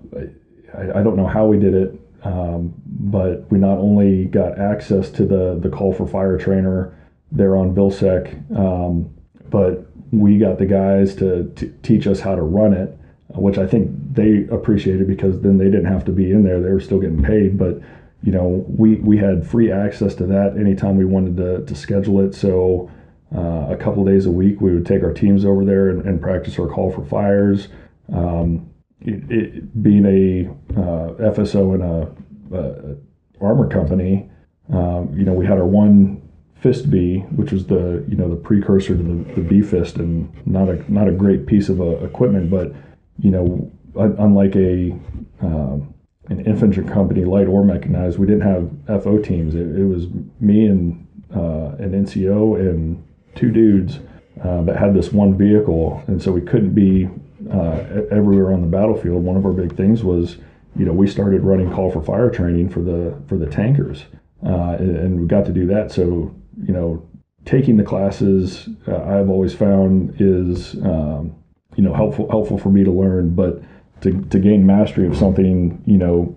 Speaker 4: I, I, don't know how we did it, um, but we not only got access to the the call for fire trainer there on Vilseck, um, but we got the guys to t- teach us how to run it which I think they appreciated because then they didn't have to be in there; they were still getting paid. But you know, we we had free access to that anytime we wanted to to schedule it. So uh, a couple days a week, we would take our teams over there and, and practice our call for fires. Um, it, it, being a uh, FSO in a, a armor company, um, you know, we had our one FIST-V, which was the you know the precursor to the, the BFIST, and not a not a great piece of uh, equipment, but you know, unlike a um, an infantry company, light or mechanized, we didn't have FO teams. It, it was me and uh, an NCO and two dudes uh, that had this one vehicle, and so we couldn't be uh, everywhere on the battlefield. One of our big things was, you know, we started running call for fire training for the for the tankers, uh, and, and, we got to do that. So, you know, taking the classes, uh, I've always found is um, you know helpful helpful for me to learn but to, to gain mastery of something you know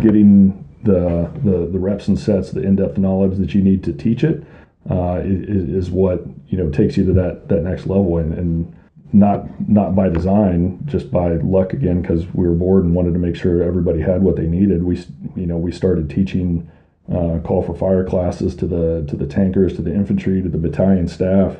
Speaker 4: getting the, the the reps and sets the in-depth knowledge that you need to teach it uh, is, is what you know takes you to that that next level. And, and not not by design just by luck again because we were bored and wanted to make sure everybody had what they needed. We you know we started teaching uh, call for fire classes to the to the tankers to the infantry to the battalion staff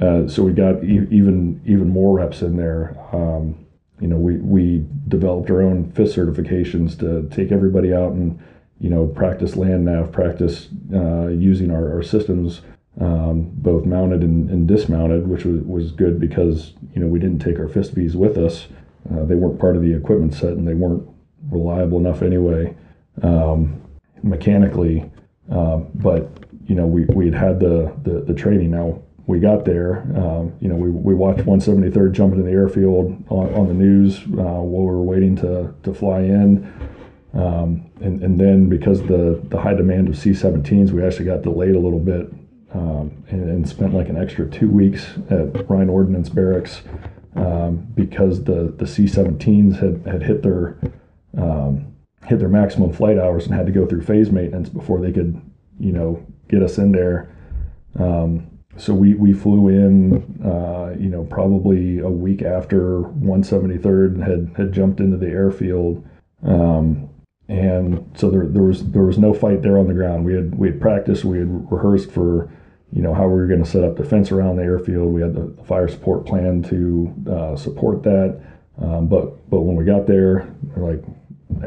Speaker 4: Uh, so we got e- even even more reps in there. Um, you know, we we developed our own fist certifications to take everybody out and you know practice land nav, practice uh, using our, our systems, um, both mounted and, and, dismounted, which was, was good because you know we didn't take our FISTVs with us. Uh, they weren't part of the equipment set, and they weren't reliable enough anyway um, mechanically. Uh, but you know, we we had had the, the the training now we got there, um, you know, we, we watched 173rd jump into the airfield on, on the news uh, while we were waiting to, to fly in. Um, and, and then because the, the high demand of C-17s, we actually got delayed a little bit um, and, and, spent like an extra two weeks at Rhein Ordnance Barracks um, because the, the C-17s had, had hit their um, hit their maximum flight hours and had to go through phase maintenance before they could, you know, get us in there. Um, so we, we flew in, uh, you know, probably a week after 173rd had, had jumped into the airfield. Um, and so there, there was there was no fight there on the ground. We had we had practiced, we had rehearsed for, you know, how we were going to set up defense around the airfield. We had the, the fire support plan to uh, support that. Um, but but when we got there, we're like,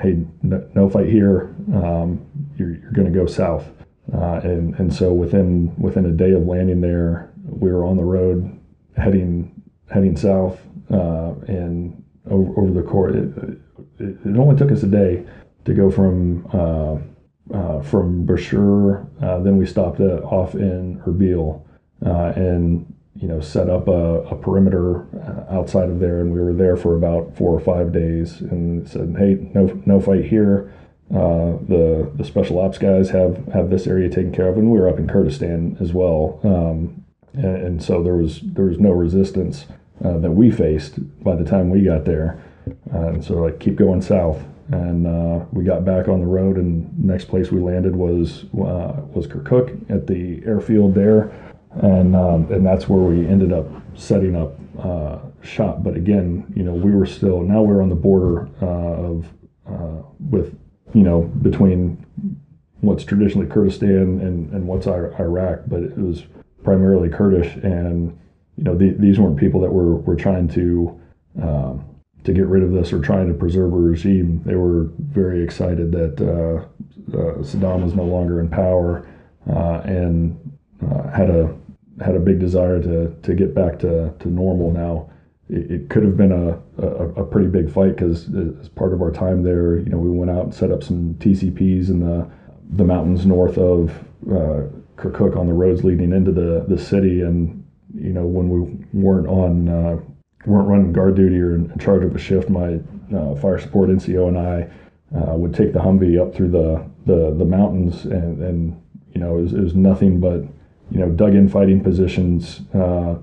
Speaker 4: hey, no, no fight here. Um, you're, you're going to go south. Uh, and and so within within a day of landing there, we were on the road heading heading south, uh, and over, over the course, it, it, it, only took us a day to go from uh, uh from Bashur. Uh, then we stopped at, off in Erbil, uh, and you know set up a, a, perimeter outside of there, and we were there for about four or five days, and said, hey, no no fight here. Uh, the the special ops guys have have this area taken care of, and we were up in Kurdistan as well, um, and, and, so there was there was no resistance uh, that we faced by the time we got there, uh, and so like keep going south, and uh, we got back on the road, and next place we landed was uh, was Kirkuk at the airfield there, and um, and that's where we ended up setting up shop. But again, you know, we were still now we're on the border of with you know, between what's traditionally Kurdistan and, and what's Iraq, but it was primarily Kurdish. And, you know, the, these weren't people that were, were trying to, um, to get rid of this or trying to preserve a regime. They were very excited that uh, uh, Saddam was no longer in power uh, and uh, had a had a big desire to to get back to, to normal now it, could have been a, a, a pretty big fight because as part of our time there, you know, we went out and set up some TCPs in the the mountains north of uh, Kirkuk on the roads leading into the, the city. And you know, when we weren't on uh, weren't running guard duty or in charge of a shift, my uh, fire support NCO and I uh, would take the Humvee up through the the, the mountains, and, and you know, it was, it was nothing but you know, dug in fighting positions uh,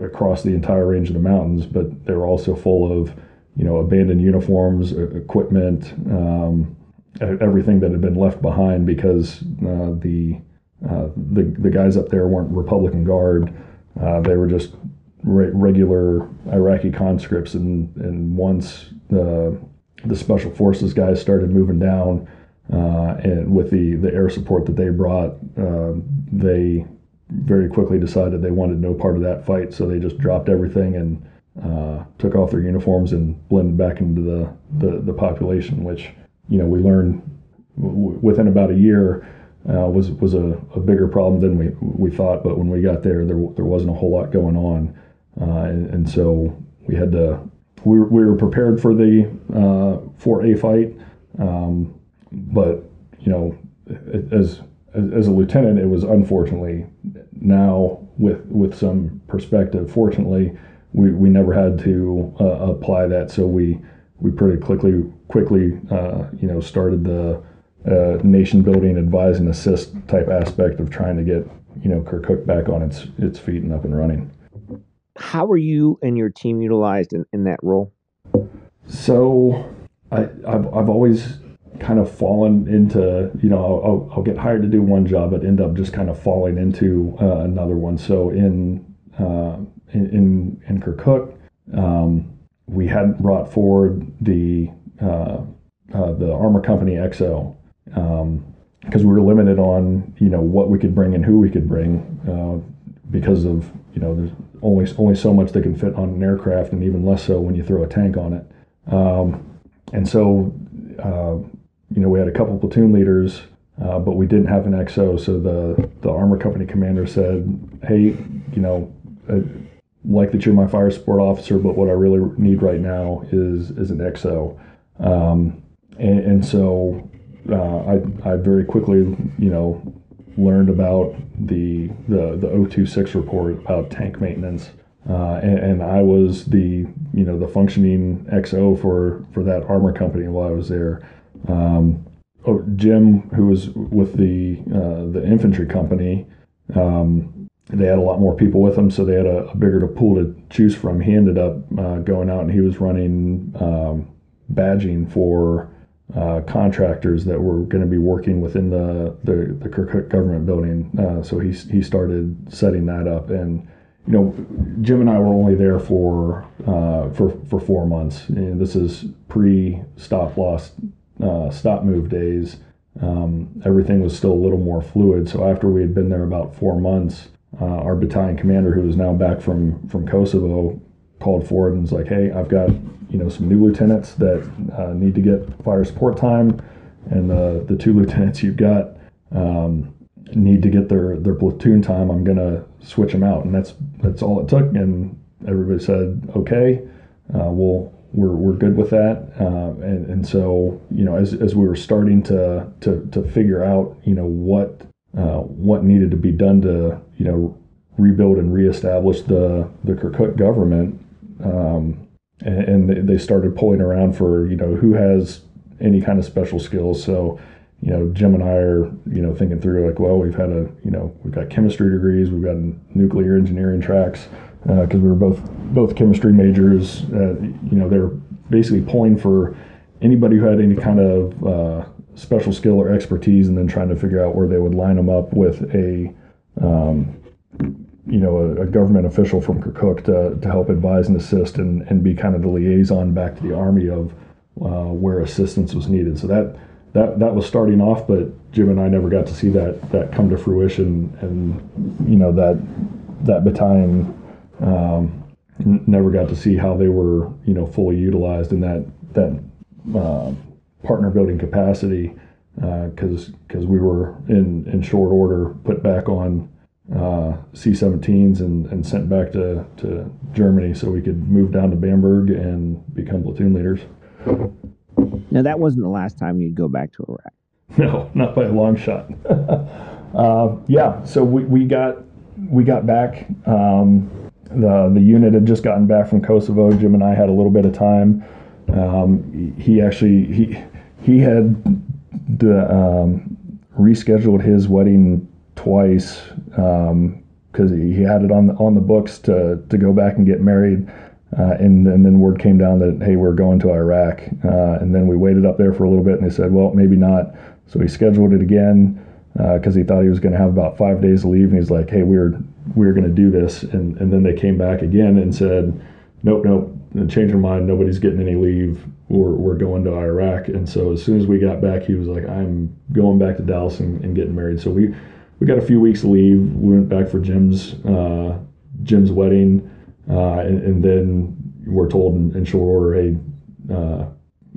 Speaker 4: across the entire range of the mountains, but they were also full of, you know, abandoned uniforms, equipment, um, everything that had been left behind because uh, the, uh, the the guys up there weren't Republican Guard; uh, they were just re- regular Iraqi conscripts. And and once the the special forces guys started moving down, uh, and with the, the air support that they brought, uh, they very quickly decided they wanted no part of that fight. So they just dropped everything and uh, took off their uniforms and blended back into the, the, the population, which, you know, we learned w- within about a year uh, was, was a, a, bigger problem than we, we thought. But when we got there, there, there wasn't a whole lot going on. Uh, and, and, so we had to, we were, we were prepared for the, uh, for a fight. Um, but you know, as as a lieutenant, it was unfortunately now with with some perspective. Fortunately, we, we never had to uh, apply that, so we we pretty quickly quickly uh, you know started the uh, nation building, advise and assist type aspect of trying to get you know Kirkuk back on its its feet and up and running.
Speaker 3: How are you and your team utilized in, in that role?
Speaker 4: So I, I've, I've always kind of fallen into you know I'll, I'll, get hired to do one job but end up just kind of falling into uh, another one so in uh, in in Kirkuk um, we had brought forward the uh, uh the armor company XO because um, we were limited on you know what we could bring and who we could bring uh, because of you know there's only only so much that can fit on an aircraft, and even less so when you throw a tank on it. Um, and so, uh, you know, we had a couple platoon leaders, uh, but we didn't have an XO. So the the armor company commander said, "Hey, you know." I like that you're my fire support officer, but what I really need right now is is an XO. Um, and, and, so uh, I, I very quickly, you know, learned about the the the 026 report about tank maintenance, uh, and, and, I was the you know the functioning XO for for that armor company while I was there. Um, oh, Jim, who was with the uh, the infantry company, um, they had a lot more people with them, so they had a, a bigger pool to choose from. He ended up uh, going out and he was running um, badging for uh, contractors that were going to be working within the the, the Kirkuk government building. Uh, so he he started setting that up, and you know, Jim and I were only there for uh, for for four months. And this is pre stop loss uh, stop move days. Um, everything was still a little more fluid. So after we had been there about four months, uh, our battalion commander, who was now back from from Kosovo, called forward and was like, "Hey, I've got you know some new lieutenants that uh, need to get fire support time, and the the two lieutenants you've got um, need to get their their platoon time. I'm gonna switch them out, and that's that's all it took. And everybody said, "Okay, uh, we'll." We're, we're good with that, uh, and and so you know as, as we were starting to to to figure out you know what uh, what needed to be done to you know rebuild and reestablish the the Kirkuk government, um, and, and, they started pulling around for you know who has any kind of special skills. So, you know, Jim and I are you know thinking through like, well, we've had a you know we've got chemistry degrees, we've got nuclear engineering tracks because uh, we were both both chemistry majors. Uh, you know, they're basically pulling for anybody who had any kind of uh, special skill or expertise, and then trying to figure out where they would line them up with a um, you know, a, a, government official from Kirkuk to, to help advise and assist and, and be kind of the liaison back to the Army of uh, where assistance was needed. So that, that, that was starting off, but Jim and I never got to see that, that come to fruition. And, you know, that, that battalion um, n- never got to see how they were, you know, fully utilized in that, that uh, partner building capacity because uh, because we were in, in short order put back on uh, C-17s and, and sent back to, to Germany so we could move down to Bamberg and become platoon leaders.
Speaker 3: Now that wasn't the last time you'd go back to Iraq.
Speaker 4: No, not by a long shot. uh, yeah, so we, we got we got back. Um, the the unit had just gotten back from Kosovo. Jim and I had a little bit of time. Um, he actually he he had the, um, rescheduled his wedding twice because um, he had it on the, on the books to, to go back and get married. Uh, and, and, then word came down that, hey, we're going to Iraq. Uh, and then we waited up there for a little bit and they said, well, maybe not. So he scheduled it again because uh, he thought he was going to have about five days leave. And he's like, hey, we're, we're going to do this. And, and then they came back again and said, nope, nope, change your mind. Nobody's getting any leave. We're, we're going to Iraq. And so as soon as we got back, he was like, I'm going back to Dallas and, and getting married. So we, we got a few weeks leave. We went back for Jim's uh, Jim's wedding, uh, and, and, then we're told in, in short order, hey, uh,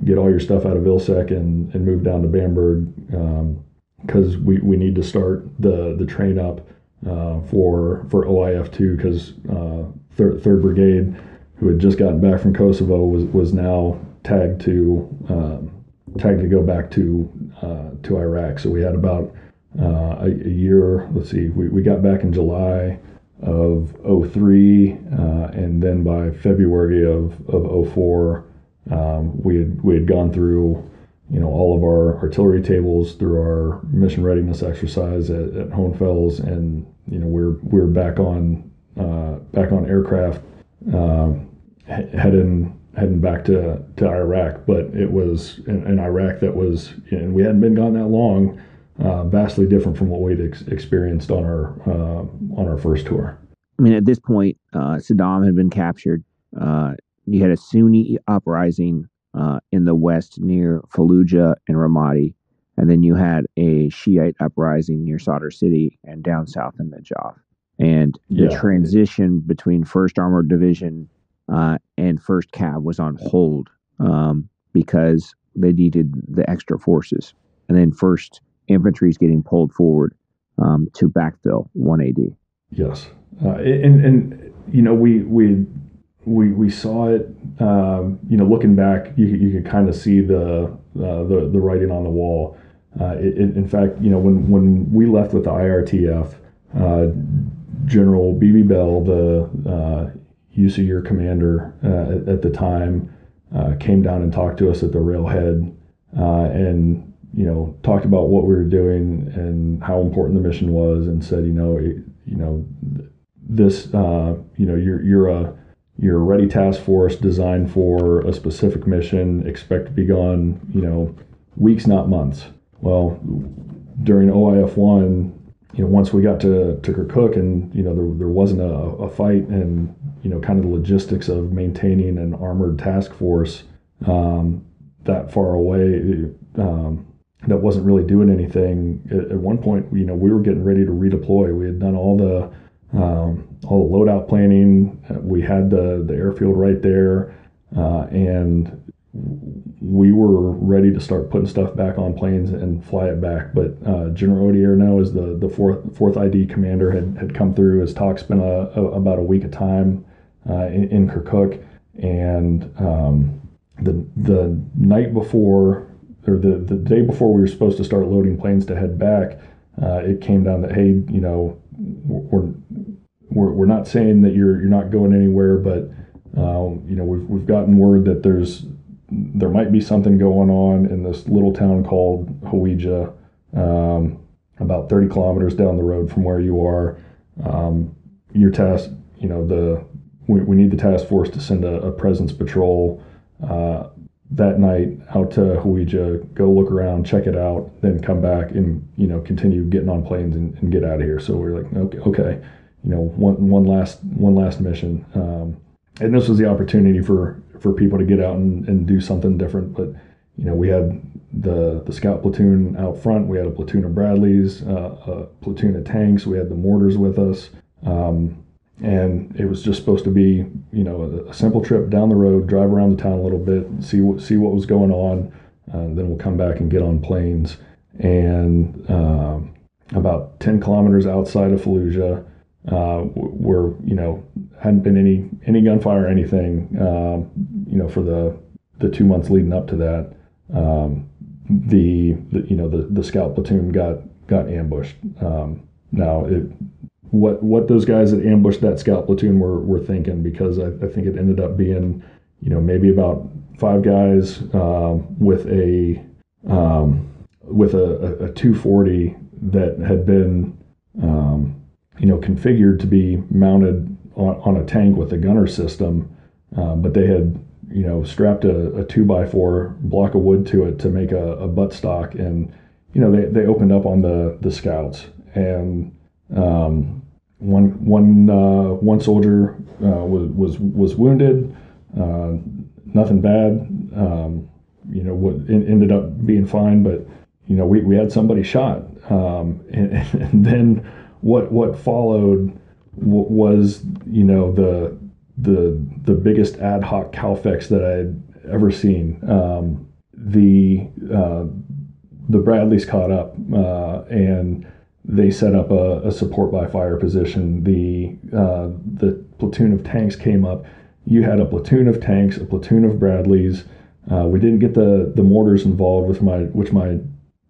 Speaker 4: get all your stuff out of Vilseck and, and move down to Bamberg because um, we, we need to start the the train up uh, for for OIF two because uh, third third brigade, who had just gotten back from Kosovo, was was now tagged to um, tagged to go back to uh, to Iraq. So we had about uh, a, a, year. Let's see, we, we got back in July of 03, uh, and then by February of, of 04, um, we had we had gone through you know all of our artillery tables through our mission readiness exercise at, at Hohenfels, and you know we're we're back on uh, back on aircraft um, heading heading back to, to Iraq. But it was in, in Iraq that was, and we hadn't been gone that long uh, vastly different from what we'd ex- experienced on our uh, on our first tour.
Speaker 3: I mean, at this point, uh, Saddam had been captured. Uh, you had a Sunni uprising uh, in the west near Fallujah and Ramadi, and then you had a Shiite uprising near Sadr City and down south in Najaf. and the
Speaker 4: Yeah.
Speaker 3: transition between First Armored Division uh, and First Cav was on hold um, because they needed the extra forces, and then First Infantry is getting pulled forward um, to backfill one AD.
Speaker 4: Yes, uh, and and you know we we we we saw it. Um, you know, looking back, you you could kind of see the uh, the the writing on the wall. Uh, it, it- in fact, you know, when when we left with the IRTF, uh, General BB Bell, the uh, USAREUR commander uh, at, at the time, uh, came down and talked to us at the railhead, uh, and you know talked about what we were doing and how important the mission was, and said, you know, it, you know, this, uh, you know, you're you're a you're a ready task force designed for a specific mission. Expect to be gone, you know, weeks, not months. Well, during OIF one, you know, once we got to, to Kirkuk and, you know, there, there wasn't a, a fight and, you know, kind of the logistics of maintaining an armored task force um, that far away um, that wasn't really doing anything. At, at one point, you know, we were getting ready to redeploy. We had done all the um, all the loadout planning. We had the, the airfield right there. Uh, and we were ready to start putting stuff back on planes and fly it back. But uh, General Odierno, as the, the fourth fourth ID commander, had, had come through. His talk's been a, a, about a week of time uh, in, in Kirkuk, and um, the the night before or the, the day before we were supposed to start loading planes to head back, uh, it came down that hey, you know, we're, we're we're not saying that you're you're not going anywhere, but um, you know we've we've gotten word that there's there might be something going on in this little town called Hawija, um, about 30 kilometers down the road from where you are. Um, your task, you know, the we, we need the task force to send a, a presence patrol uh, that night out to Hawija, go look around, check it out, then come back and you know continue getting on planes and, and get out of here. So we're like, okay, okay, you know, one one last one last mission. Um, and this was the opportunity for for people to get out and, and do something different. But you know, we had the the scout platoon out front. We had a platoon of Bradleys, uh, a platoon of tanks. We had the mortars with us, um, and it was just supposed to be you know a, a, simple trip down the road, drive around the town a little bit, see what see what was going on, uh, then we'll come back and get on planes. And um, about ten kilometers outside of Fallujah, uh, where you know hadn't been any any gunfire or anything, um, you know, for the the two months leading up to that. Um, the, the, you know the, the scout platoon got got ambushed. Um, now it what what those guys that ambushed that scout platoon were were thinking because I, I think it ended up being you know maybe about five guys um, with a um, with a, a, 240 that had been um, you know configured to be mounted on, on a tank with a gunner system, uh, but they had you know strapped a, a two by four block of wood to it to make a, a butt stock, and you know they, they opened up on the the scouts, and um, one one uh, one soldier uh, was was was wounded, uh, nothing bad. Um, you know what ended up being fine, but you know we, we had somebody shot, um, and, and then what what followed was you know the the the biggest ad hoc Calfex that I had ever seen. Um, the uh, the Bradleys caught up uh, and they set up a, a, support by fire position. The uh, the platoon of tanks came up. You had a platoon of tanks, a platoon of Bradleys. Uh, we didn't get the the mortars involved, with my which my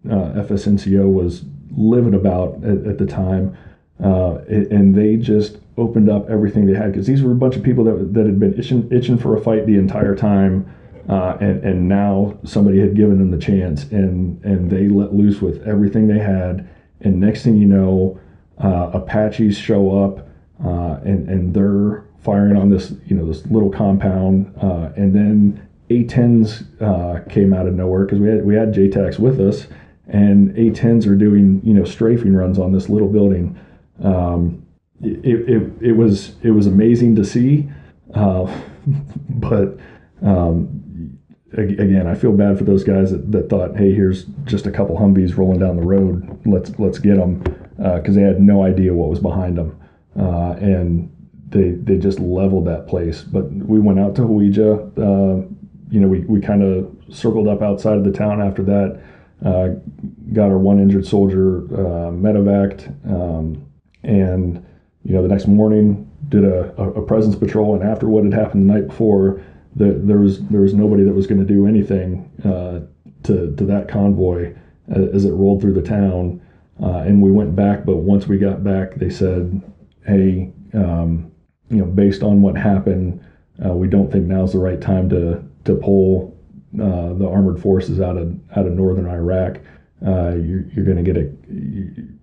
Speaker 4: uh, FSNCO was livid about at, at the time. Uh, and they just opened up everything they had because these were a bunch of people that, that had been itching, itching for a fight the entire time. Uh, and, and now somebody had given them the chance and, and they let loose with everything they had. And next thing you know, uh, Apaches show up uh, and, and they're firing on this, you know, this little compound. Uh, and then A-10s uh, came out of nowhere because we had, we had JTACs with us and A-10s are doing, you know, strafing runs on this little building um, it, it, it was it was amazing to see, uh, but um, again, I feel bad for those guys that, that thought, hey, here's just a couple Humvees rolling down the road. Let's let's get them because uh, they had no idea what was behind them. uh, and they they just leveled that place. But we went out to Hawija. Uh, you know, we, we kind of circled up outside of the town after that. Uh, got our one injured soldier uh, medevaced, um, and you know the next morning did a, a, presence patrol. And after what had happened the night before, the, there was there was nobody that was going to do anything uh, to to that convoy as it rolled through the town. Uh, and we went back, but once we got back, they said, "Hey, um, you know, based on what happened, uh, we don't think now's the right time to to pull uh, the armored forces out of out of northern Iraq, uh, you're, you're going to get a.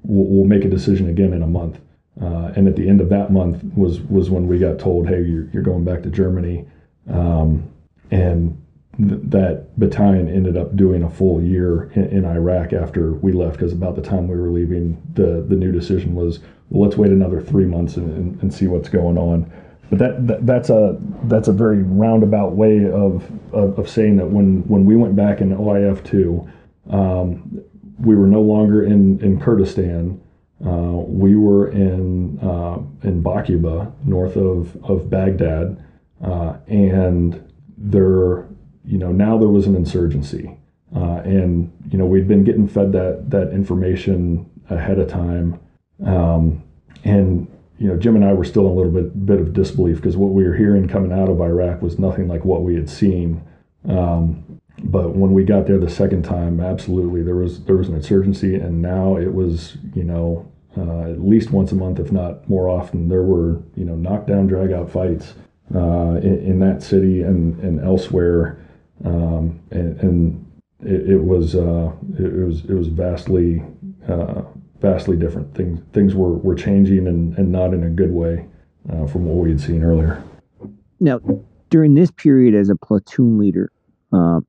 Speaker 4: We'll, we'll, make a decision again in a month. Uh, and at the end of that month was was when we got told, hey, you're, you're going back to Germany, um, and th- that battalion ended up doing a full year in, in Iraq after we left. Because about the time we were leaving, the the new decision was, well, let's wait another three months and, and, and see what's going on. But that, that, that's a that's a very roundabout way of, of, of saying that when when we went back in OIF two, um, we were no longer in in Kurdistan. Uh, we were in uh, in Baquba, north of of Baghdad, uh, and there, you know, now there was an insurgency, uh, and you know we'd been getting fed that that information ahead of time, um, and you know, Jim and I were still in a little bit bit of disbelief because what we were hearing coming out of Iraq was nothing like what we had seen. Um, but when we got there the second time, absolutely there was there was an insurgency, and now it was you know uh, at least once a month, if not more often, there were you know knockdown, drag out fights uh, in, in, that city and and elsewhere, um, and, and it, it, was uh, it, was it was vastly uh, vastly different. Things things were, were changing and, and not in a good way uh, from what we had seen earlier.
Speaker 3: Now, during this period as a platoon leader, uh,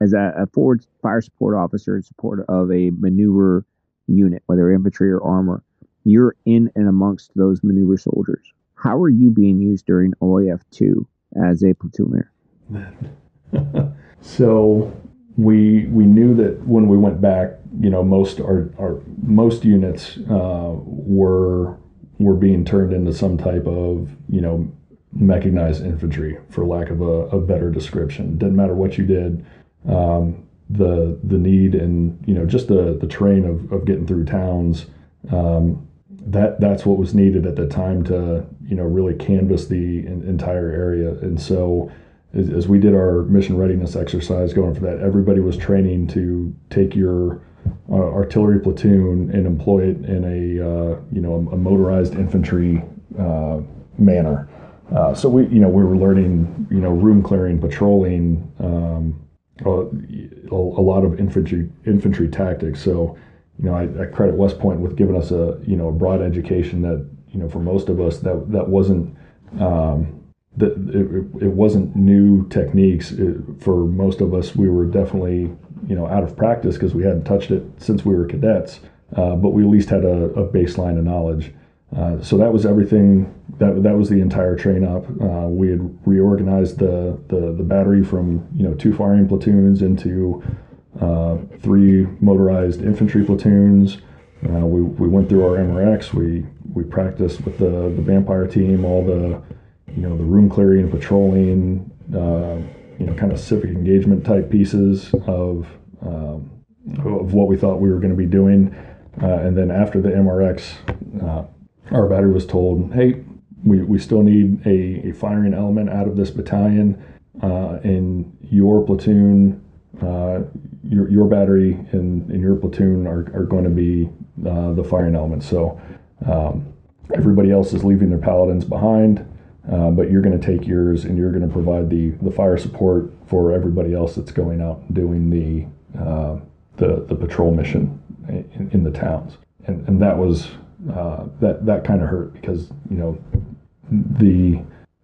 Speaker 3: as a, a, forward fire support officer in support of a maneuver unit, whether infantry or armor, you're in and amongst those maneuver soldiers. How are you being used during OIF 2 as a platoon
Speaker 4: leader? so we we knew that when we went back, you know, most our, our most units uh, were were being turned into some type of you know mechanized infantry, for lack of a, a better description. Didn't matter what you did. Um, the the need and you know just the the terrain of, of getting through towns um, that that's what was needed at the time to you know really canvass the entire area and so as, we did our mission readiness exercise going for that, everybody was training to take your uh, artillery platoon and employ it in a uh, you know a, a motorized infantry uh, manner. Uh, so we you know we were learning you know room clearing, patrolling, um, a, a, lot of infantry infantry tactics. So you know I, I credit West Point with giving us a you know a broad education that you know for most of us that that wasn't um, that it, it wasn't new techniques it, for most of us. We were definitely you know out of practice because we hadn't touched it since we were cadets, uh, but we at least had a, a baseline of knowledge. Uh, so that was everything. That that was the entire train up. Uh, we had reorganized the, the the battery from you know two firing platoons into uh, three motorized infantry platoons. Uh, we, we went through our MRX. We we practiced with the the vampire team all the you know, the room clearing, and patrolling, uh, you know, kind of civic engagement type pieces of um, of what we thought we were going to be doing. Uh, and then after the MRX, uh, our battery was told, hey, we, we still need a, a firing element out of this battalion, uh, your platoon, uh, your, your battery and, and your platoon are, are going to be uh, the firing element. So um, everybody else is leaving their paladins behind. Uh, but you're going to take yours and you're going to provide the, the fire support for everybody else that's going out and doing the uh, the, the patrol mission in, in, the towns. And, and that was uh, that that kind of hurt because you know the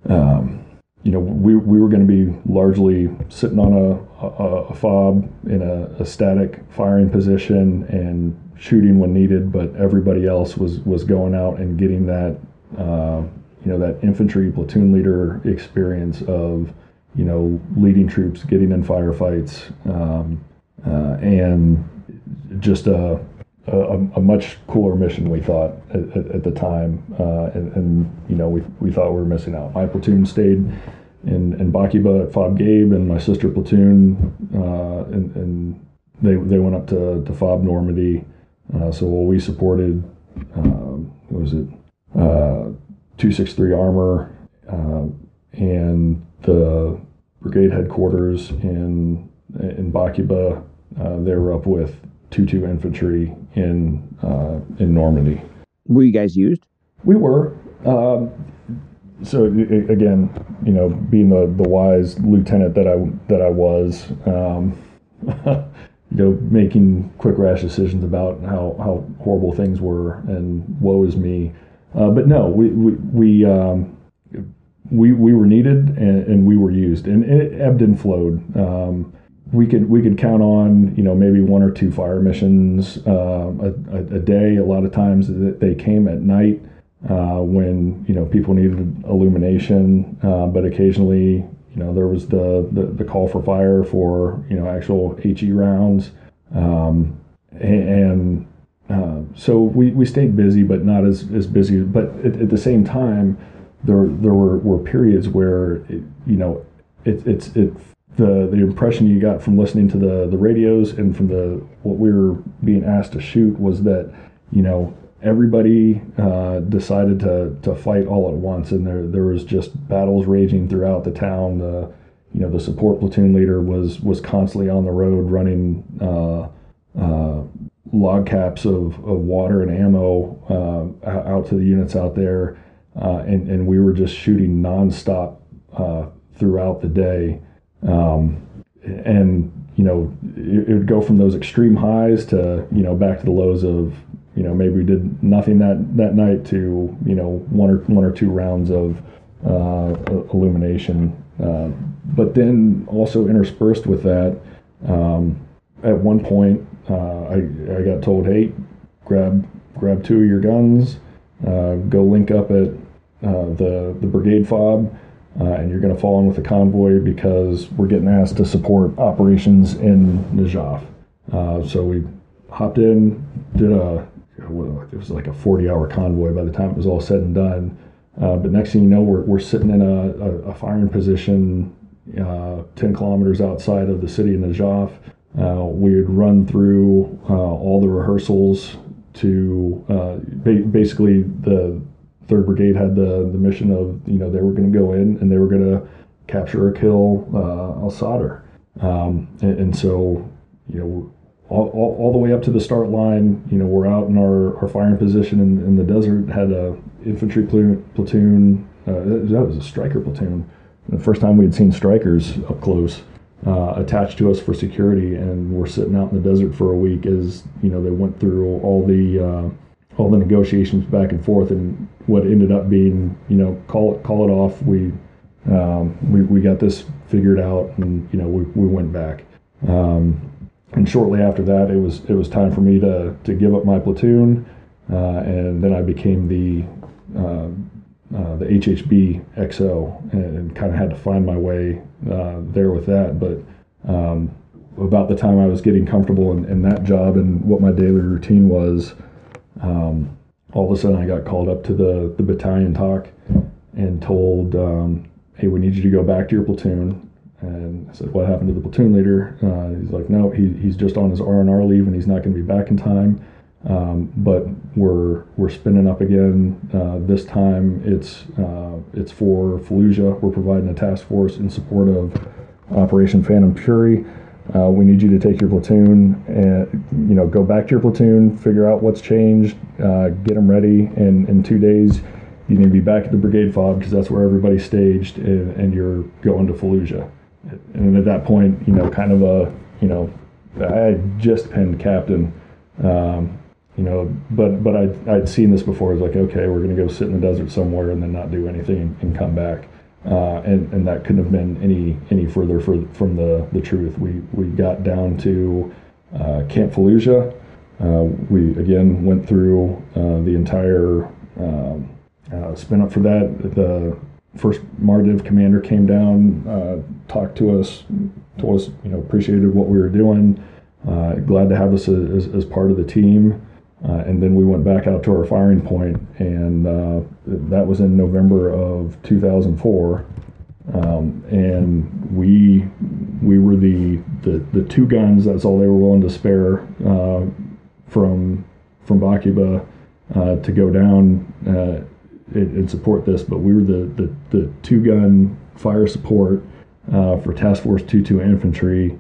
Speaker 4: um, you know we, we were going to be largely sitting on a, a, a fob in a, a, static firing position and shooting when needed, but everybody else was was going out and getting that uh, you know that infantry platoon leader experience of you know leading troops, getting in firefights, um, uh, and just a, a, a, much cooler mission we thought at, at, the time, uh, and, and, you know we, we thought we were missing out. My platoon stayed in in Baquba at Fob Gabe, and my sister platoon uh, and, and they they went up to, to Fob Normandy. Uh, so while we supported, um, was it, uh, 263 Armor uh, and the brigade headquarters in in Baquba, uh, they were up with 2-2 infantry in uh, in Normandy.
Speaker 3: Were you guys used?
Speaker 4: We were. Um, so again, you know, being the, the wise lieutenant that I that I was, um, you know, making quick rash decisions about how, how horrible things were and woe is me. Uh, but no, we we we, um, we we were needed and, and, we were used, and it ebbed and flowed. Um, we could we could count on you know maybe one or two fire missions uh, a, a, day. A lot of times they came at night uh, when you know people needed illumination, uh, but occasionally you know there was the, the, the call for fire for you know actual HE rounds, um, and, uh, so we, we stayed busy, but not as, as busy. But at, at the same time, there there were, were periods where it, you know it, it's it the the impression you got from listening to the the radios and from the what we were being asked to shoot was that you know everybody uh, decided to to fight all at once, and there there was just battles raging throughout the town. The you know the support platoon leader was was constantly on the road running uh, uh, LOGPACs of, of water and ammo uh, out to the units out there, uh, and and we were just shooting nonstop uh, throughout the day, um, and you know it, it would go from those extreme highs to you know back to the lows of you know maybe we did nothing that that night to you know one or one or two rounds of uh, illumination. Uh, but then also interspersed with that, um, at one point uh, I I got told, hey, grab grab two of your guns, uh, go link up at uh, the the brigade fob. Uh, and you're going to fall in with the convoy because we're getting asked to support operations in Najaf. so we hopped in, did a it was like a 40 hour convoy by the time it was all said and done. Uh, but next thing you know, we're, we're sitting in a, a, a firing position uh, 10 kilometers outside of the city of Najaf. Uh, we had run through uh, all the rehearsals to uh, ba- basically the third brigade had the, the mission of you know they were going to go in and they were going to capture or kill uh, Al Sadr, um, and, and, so you know all, all, all, the way up to the start line. You know, we're out in our, our firing position in, in the desert. Had a infantry platoon. Uh, that was a Stryker platoon. The first time we had seen Strykers up close, uh, attached to us for security, and we're sitting out in the desert for a week as you know they went through all the uh, all the negotiations back and forth, and what ended up being you know call it call it off. We um, we, we got this figured out, and you know we, we went back. Um, and shortly after that, it was it was time for me to to give up my platoon, uh, and then I became the uh, the HHB XO and, and kind of had to find my way uh, there with that. But um, about the time I was getting comfortable in, in, that job and what my daily routine was, um, all of a sudden I got called up to the the battalion TOC and told, um, "Hey, we need you to go back to your platoon." And I said, "What happened to the platoon leader?" Uh, he's like, "No, he, he's just on his R and R leave, and he's not going to be back in time." Um, but we're we're spinning up again. Uh, this time it's uh, it's for Fallujah. We're providing a task force in support of Operation Phantom Fury. Uh, we need you to take your platoon and you know go back to your platoon, figure out what's changed, uh, get them ready, and in two days you need to be back at the brigade fob because that's where everybody's staged, and, and you're going to Fallujah and at that point, you know, kind of a, you know, I just pinned captain, um, you know, but but I'd, I'd seen this before. It's like, okay, we're going to go sit in the desert somewhere and then not do anything and come back. Uh, and, and that couldn't have been any any further for, from the, the truth. We we got down to uh, Camp Fallujah. Uh, we again went through uh, the entire um, uh, spin up for that. The first Mardiv commander came down, uh, talked to us, told us, you know, appreciated what we were doing, glad to have us as, as part of the team. Uh, and then we went back out to our firing point, and uh, that was in November of 2004. Um, and we we were the, the the two guns. That's all they were willing to spare uh, from from Bakuba uh, to go down uh, and, and, support this. But we were the the, the two gun fire support uh, for Task Force 22 Infantry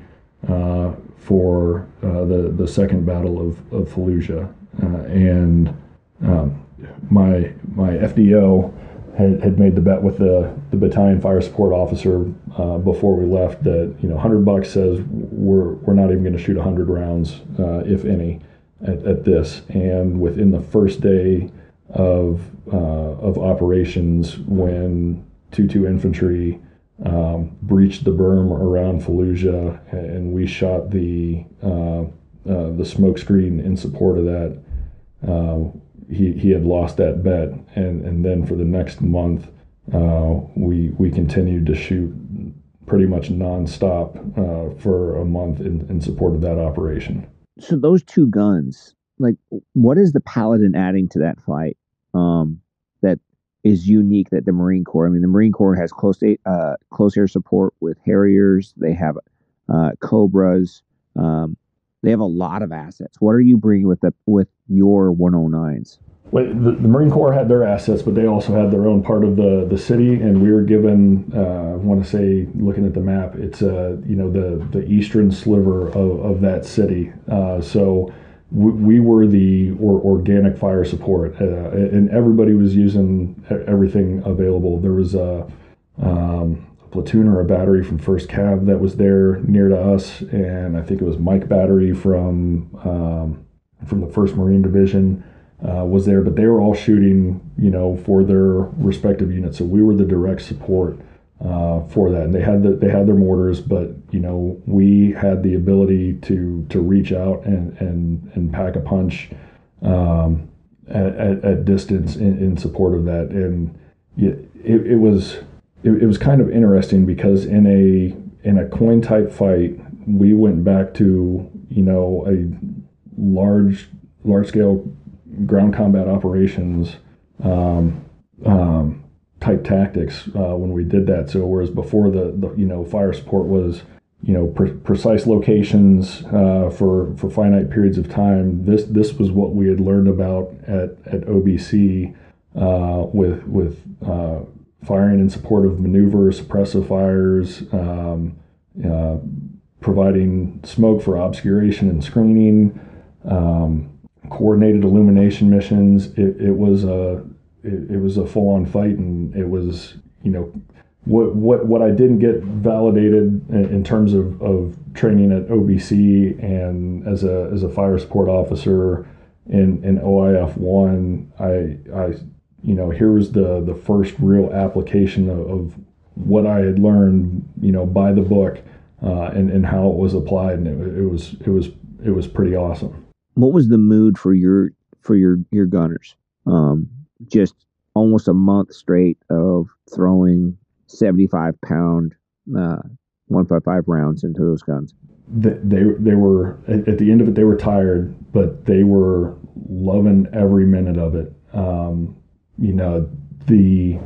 Speaker 4: for the the second battle of of Fallujah. Uh, and um, my my FDO had, had made the bet with the, the battalion fire support officer uh, before we left that you know 100 bucks says we're we're not even going to shoot 100 rounds uh, if any at, at this. And within the first day of uh, of operations when 22 infantry um, breached the berm around Fallujah and we shot the uh, uh, the smoke screen in support of that uh, he, he had lost that bet. And, and then for the next month, uh, we, we continued to shoot pretty much nonstop uh, for a month in, in support of that operation.
Speaker 3: So those two guns, like, what is the Paladin adding to that fight um, that is unique that the Marine Corps? I mean, the Marine Corps has close uh, close air support with Harriers. They have uh, Cobras. Um, they have a lot of assets. What are you bringing with the with your 109s?
Speaker 4: Well, the, the, Marine Corps had their assets, but they also had their own part of the, the city, and we were given. Uh, I want to say, looking at the map, it's uh, you know the the eastern sliver of, of that city. Uh, so we, we, were the or, organic fire support, uh, and everybody was using everything available. There was a um, platoon or a battery from First Cav that was there near to us, and I think it was Mike Battery from um, from the First Marine Division uh, was there. But they were all shooting, you know, for their respective units. So we were the direct support uh, for that, and they had the, they had their mortars, but you know, we had the ability to to reach out and and and pack a punch um, at, at, at, distance in, in support of that, and it, it, it was it, it was kind of interesting because in a in a coin type fight, we went back to you know a large large scale ground combat operations um, um, type tactics uh, when we did that. So whereas before the, the you know fire support was you know pre- precise locations uh, for for finite periods of time, this this was what we had learned about at at OBC uh, with with uh, firing in support of maneuvers, suppressive fires, um, uh, providing smoke for obscuration and screening, um, coordinated illumination missions. It, it was a it, it was a full on fight, and it was you know what what what I didn't get validated in, in terms of, of training at OBC and as a as a fire support officer in in OIF one, I I you know, here was the the first real application of, of what I had learned, you know, by the book, uh, and and how it was applied, and it, it, was it was it was pretty awesome.
Speaker 3: What was the mood for your for your your gunners? Um, just almost a month straight of throwing seventy five pound uh, one five five rounds into those guns.
Speaker 4: They, they they were at the end of it they were tired, but they were loving every minute of it. Um, you know, the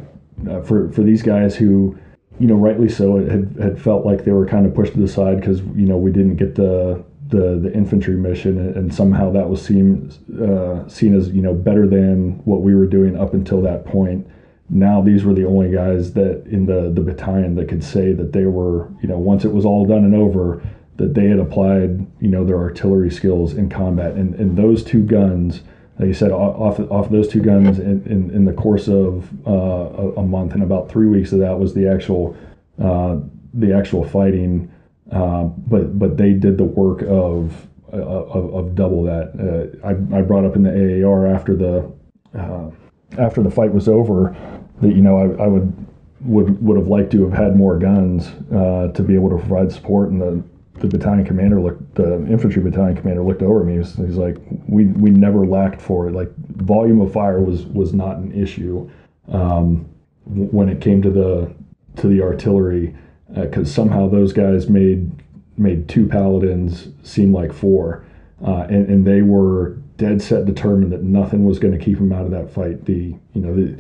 Speaker 4: uh, for for these guys who, you know, rightly so, had had felt like they were kind of pushed to the side because you know we didn't get the the the infantry mission, and somehow that was seen uh, seen as you know better than what we were doing up until that point. Now these were the only guys that in the the battalion that could say that they were you know once it was all done and over that they had applied you know their artillery skills in combat, and and those two guns like you said, off off those two guns in, in, in the course of uh, a, month, and about three weeks of that was the actual uh, the actual fighting. Uh, but but they did the work of uh, of, of double that. Uh, I, I brought up in the AAR after the uh, after the fight was over that you know I, I would would would have liked to have had more guns to be able to provide support, and the the battalion commander looked, the infantry battalion commander looked over at me. He's, he's like, we we never lacked for it. Like volume of fire was was not an issue um, when it came to the to the artillery, because uh, somehow those guys made made two paladins seem like four, uh, and and they were dead set determined that nothing was going to keep them out of that fight. The you know the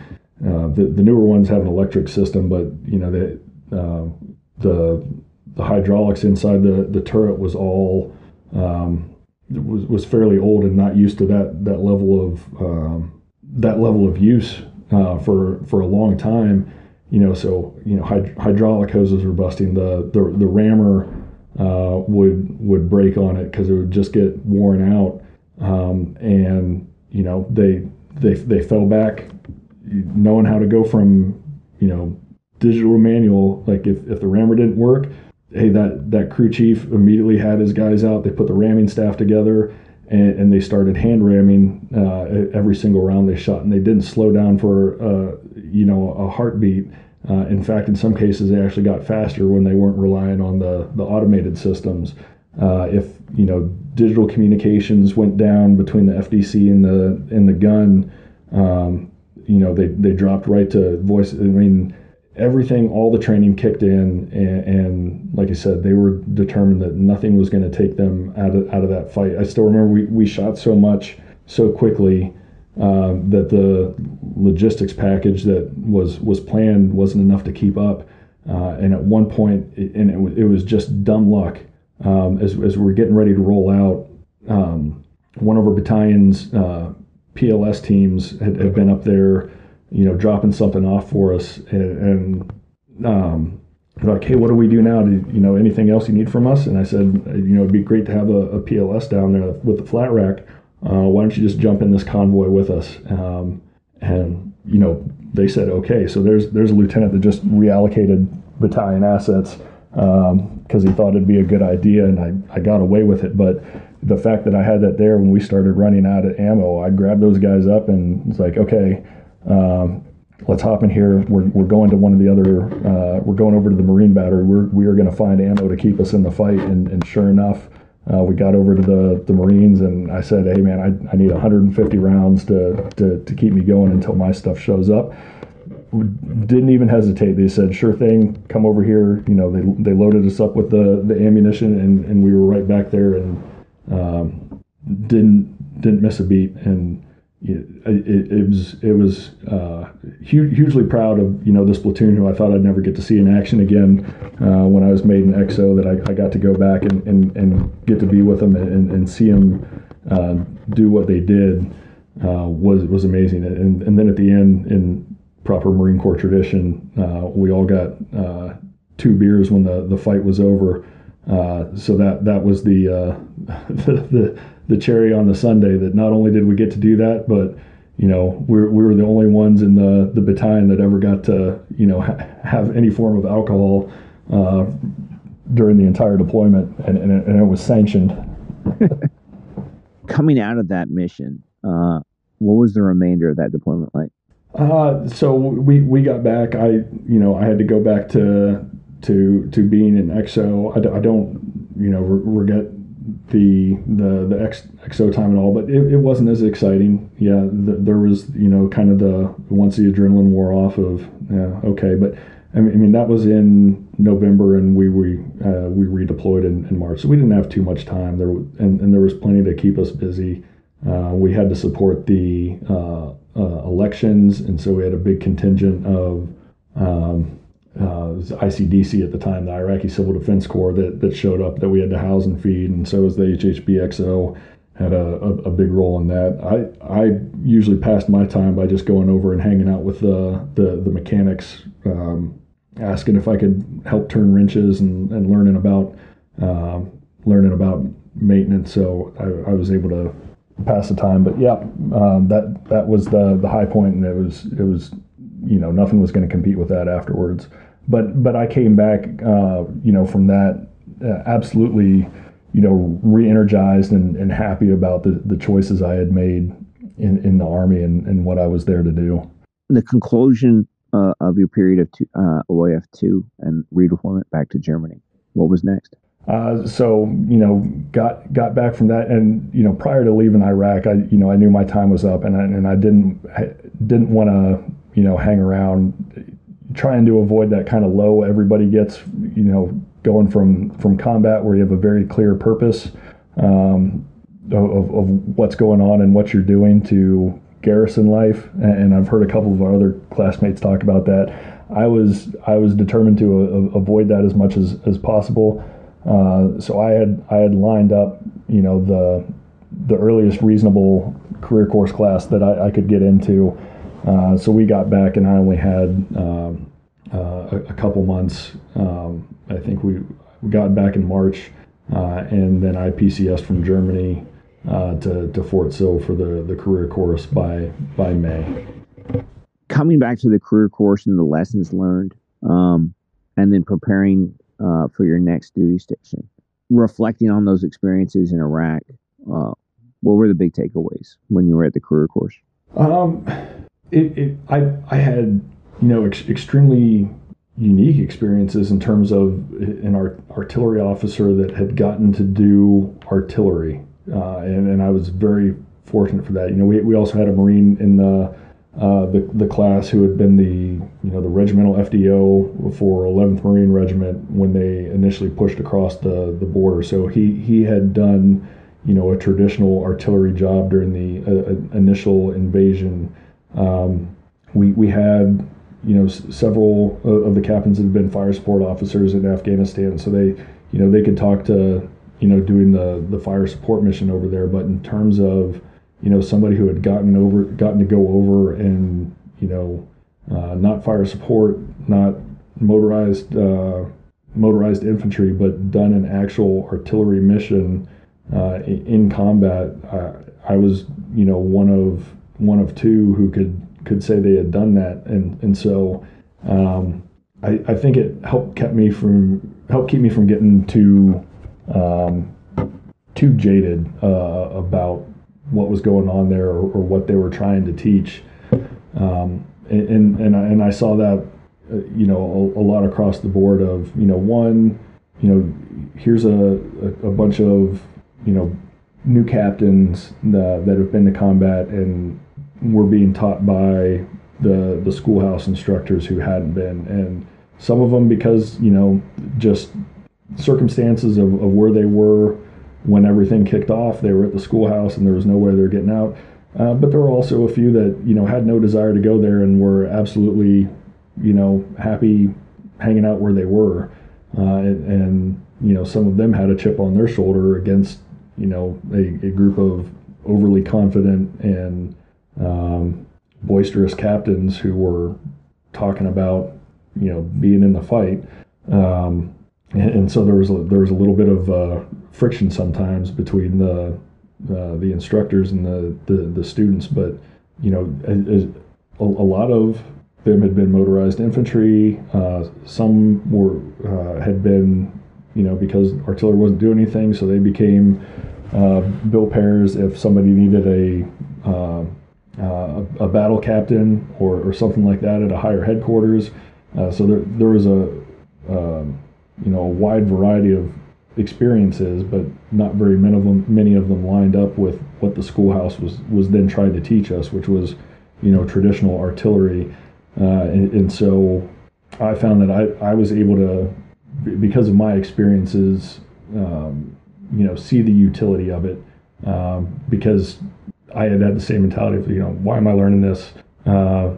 Speaker 4: uh, the, the newer ones have an electric system, but you know the uh, the the hydraulics inside the, the turret was all um, was was fairly old and not used to that that level of um, that level of use uh, for for a long time. You know, so you know hyd- hydraulic hoses were busting. The the the rammer uh, would would break on it because it would just get worn out, um, and you know they they they fell back, knowing how to go from you know digital manual. Like if if the rammer didn't work, hey that that crew chief immediately had his guys out. They put the ramming staff together. And, and they started hand ramming uh, every single round they shot, and they didn't slow down for uh, you know a heartbeat uh, in fact, in some cases, they actually got faster when they weren't relying on the, the automated systems. Uh, if you know digital communications went down between the FDC and the and the gun, um, you know they, they dropped right to voice. I mean, everything, all the training kicked in, and, and like I said, they were determined that nothing was going to take them out of out of that fight. I still remember we, we shot so much so quickly um, that the logistics package that was was planned wasn't enough to keep up. Uh, and at one point, it, and it, was, it was just dumb luck. Um, as, as we are getting ready to roll out, um, one of our battalion's uh, PLS teams had, had, been up there, you know, dropping something off for us, and, and um, like, hey, what do we do now? Do you know anything else you need from us? And I said, you know, it'd be great to have a, a PLS down there with the flat rack uh, why don't you just jump in this convoy with us? Um, and you know, they said okay. So there's there's a lieutenant that just reallocated battalion assets because um, he thought it'd be a good idea, and I, I got away with it. But the fact that I had that there when we started running out of ammo, I grabbed those guys up and it's like, okay, um, let's hop in here. We're, we're going to one of the other, uh, we're going over to the Marine battery. We're, we are going to find ammo to keep us in the fight. And, and sure enough, uh, we got over to the, the Marines and I said, hey man, I, I need 150 rounds to, to, to keep me going until my stuff shows up. Didn't even hesitate. They said, sure thing, come over here. You know, they, they loaded us up with the, the ammunition and, and we were right back there and um, didn't didn't miss a beat. And it, it, was it was uh, hugely proud of you know this platoon who I thought I'd never get to see in action again uh, when I was made an XO that I, I got to go back and, and, and get to be with them and, and see them uh, do what they did uh, was was amazing. And and then at the end in proper Marine Corps tradition uh, we all got uh, two beers when the, the fight was over so that that was the, the, the the cherry on the sundae that not only did we get to do that, but you know we we were the only ones in the the battalion that ever got to you know ha- have any form of alcohol uh, during the entire deployment, and, and, it, and it was sanctioned.
Speaker 3: Coming out of that mission, uh, what was the remainder of that deployment like?
Speaker 4: Uh, so we we got back. I you know I had to go back to to to being in XO. I, I don't you know regret the the the X, XO time and all, but it, it wasn't as exciting. Yeah, the, there was you know kind of the once the adrenaline wore off of yeah okay, but I mean, I mean that was in November and we we uh, we redeployed in, in, March, so we didn't have too much time there, and, and there was plenty to keep us busy. Uh, we had to support the uh, uh elections, and so we had a big contingent of um, uh, ICDC at the time, the Iraqi Civil Defense Corps, that, that showed up that we had to house and feed, and so was the HHBXO had a, a, a, big role in that. I I usually passed my time by just going over and hanging out with the the, the mechanics, um, asking if I could help turn wrenches and, and learning about um, learning about maintenance. So I, I, was able to pass the time. But yeah, um, that that was the the high point, and it was it was you know nothing was going to compete with that afterwards. But but I came back, uh, you know, from that uh, absolutely, you know, re-energized and, and happy about the, the choices I had made in, in the army and, and what I was there to do.
Speaker 3: The conclusion uh, of your period of two, uh, OIF two and redeployment back to Germany. What was next?
Speaker 4: Uh, so you know, got got back from that, and you know, prior to leaving Iraq, I you know I knew my time was up, and I, and I didn't I didn't want to you know hang around trying to avoid that kind of low everybody gets, you know, going from from combat where you have a very clear purpose. Um, of, of what's going on and what you're doing to garrison life. And I've heard a couple of our other classmates talk about that. I was I was determined to uh, avoid that as much as, as possible. Uh, so I had I had lined up, you know, the the earliest reasonable career course class that I, I could get into. Uh, so we got back, and I only had um, uh, a, a, couple months. Um, I think we, we got back in March, uh, and then I PCS from Germany uh, to, to Fort Sill for the, the career course by by May.
Speaker 3: Coming back to the career course and the lessons learned, um, and then preparing uh, for your next duty station, reflecting on those experiences in Iraq, uh, what were the big takeaways when you were at the career course?
Speaker 4: Um, it, it I I had you know ex- extremely unique experiences in terms of an art, artillery officer that had gotten to do artillery, uh, and and I was very fortunate for that. You know, we, we also had a Marine in the uh, the the class who had been the you know the regimental FDO for 11th Marine Regiment when they initially pushed across the the border. So he he had done you know a traditional artillery job during the uh, uh initial invasion. Um, we we had you know s- several of the captains that had been fire support officers in Afghanistan, so they you know they could talk to you know doing the the fire support mission over there. But in terms of you know somebody who had gotten over gotten to go over and you know uh, not fire support, not motorized uh, motorized infantry, but done an actual artillery mission uh, in combat. I was, you know, one of one of two who could could say they had done that, and and so um, I, I think it helped kept me from helped keep me from getting too um, too jaded uh, about what was going on there or, or, what they were trying to teach. Um, and and I, and I saw that uh, you know a, a, lot across the board of you know one you know here's a, a bunch of you know, new captains that, that have been to combat and were being taught by the the schoolhouse instructors who hadn't been, and some of them because you know just circumstances of, of where they were when everything kicked off. They were at the schoolhouse and there was no way they were getting out. Uh, but there were also a few that you know had no desire to go there and were absolutely you know happy hanging out where they were, uh, and, and you know some of them had a chip on their shoulder against you know, a, a group of overly confident and um, boisterous captains who were talking about, you know, being in the fight. Um, and, and, so there was a, there was a little bit of uh, friction sometimes between the uh, the instructors and the, the, the students, but you know, a, a, lot of them had been motorized infantry. Uh, some were uh, had been you know, because artillery wasn't doing anything, so they became uh, bill payers if somebody needed a uh, uh, a battle captain or, or something like that at a higher headquarters. Uh, so there, there was a um, you know a wide variety of experiences, but not very many of them many of them lined up with what the schoolhouse was was then trying to teach us, which was you know traditional artillery. Uh, and, and, so I found that I, I was able to because of my experiences, um, you know, see the utility of it um, because I had had the same mentality of, you know, why am I learning this? Uh,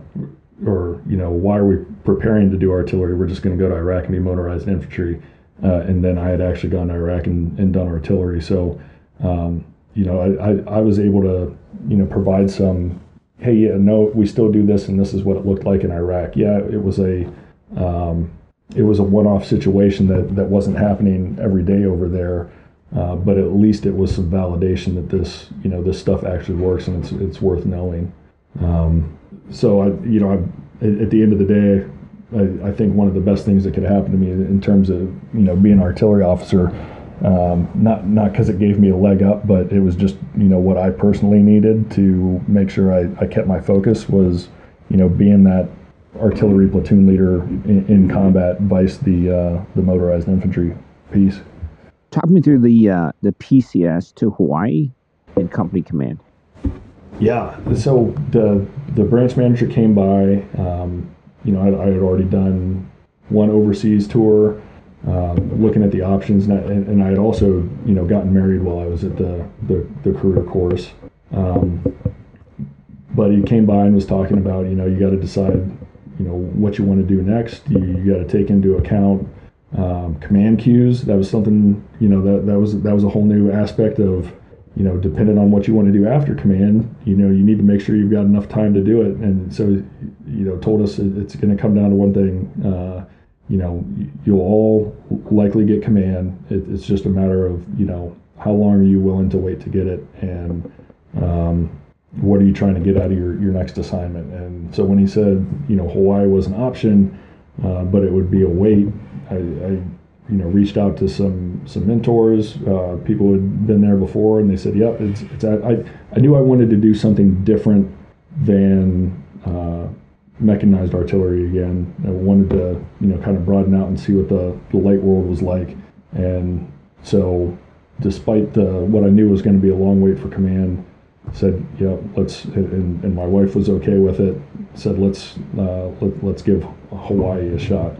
Speaker 4: or, you know, why are we preparing to do artillery? We're just going to go to Iraq and be motorized infantry. Uh, and then I had actually gone to Iraq and, and done artillery. So, um, you know, I, I, I, was able to, you know, provide some, hey, yeah, no, we still do this, and this is what it looked like in Iraq. Yeah, it was a, um, it was a one-off situation that that wasn't happening every day over there. Uh, but at least it was some validation that this, you know, this stuff actually works and it's it's worth knowing. Um, so I, you know, I, at the end of the day, I, I, think one of the best things that could happen to me in terms of you know being an artillery officer, um, not not because it gave me a leg up, but it was just you know what I personally needed to make sure I, I kept my focus was you know being that artillery platoon leader in, in combat, vice the uh, the motorized infantry piece.
Speaker 3: Talk me through the uh, the PCS to Hawaii and company command.
Speaker 4: Yeah, so the the branch manager came by. Um, you know, I, I, had already done one overseas tour, um, looking at the options, and I, and I, had also, you know, gotten married while I was at the the, the career course. Um, but he came by and was talking about, you know, you got to decide, you know, what you want to do next. You, you got to take into account um, command queues. That was something, you know, that that was that was a whole new aspect of, you know, depending on what you want to do after command, you know, you need to make sure you've got enough time to do it. And so, you know, told us it's going to come down to one thing. Uh, you know, you'll all likely get command. It, it's just a matter of, you know, how long are you willing to wait to get it, and um, what are you trying to get out of your, your next assignment? And so when he said, you know, Hawaii was an option, uh, but it would be a wait, I, I, you know, reached out to some some mentors, uh, people who had been there before, and they said, "Yep, it's, it's I, I knew I wanted to do something different than." Uh, mechanized artillery again. I wanted to, you know, kind of broaden out and see what the, the light world was like. And so, despite the what I knew was going to be a long wait for command, said, yeah, let's. And, and my wife was okay with it. Said, let's uh, let, let's give Hawaii a shot.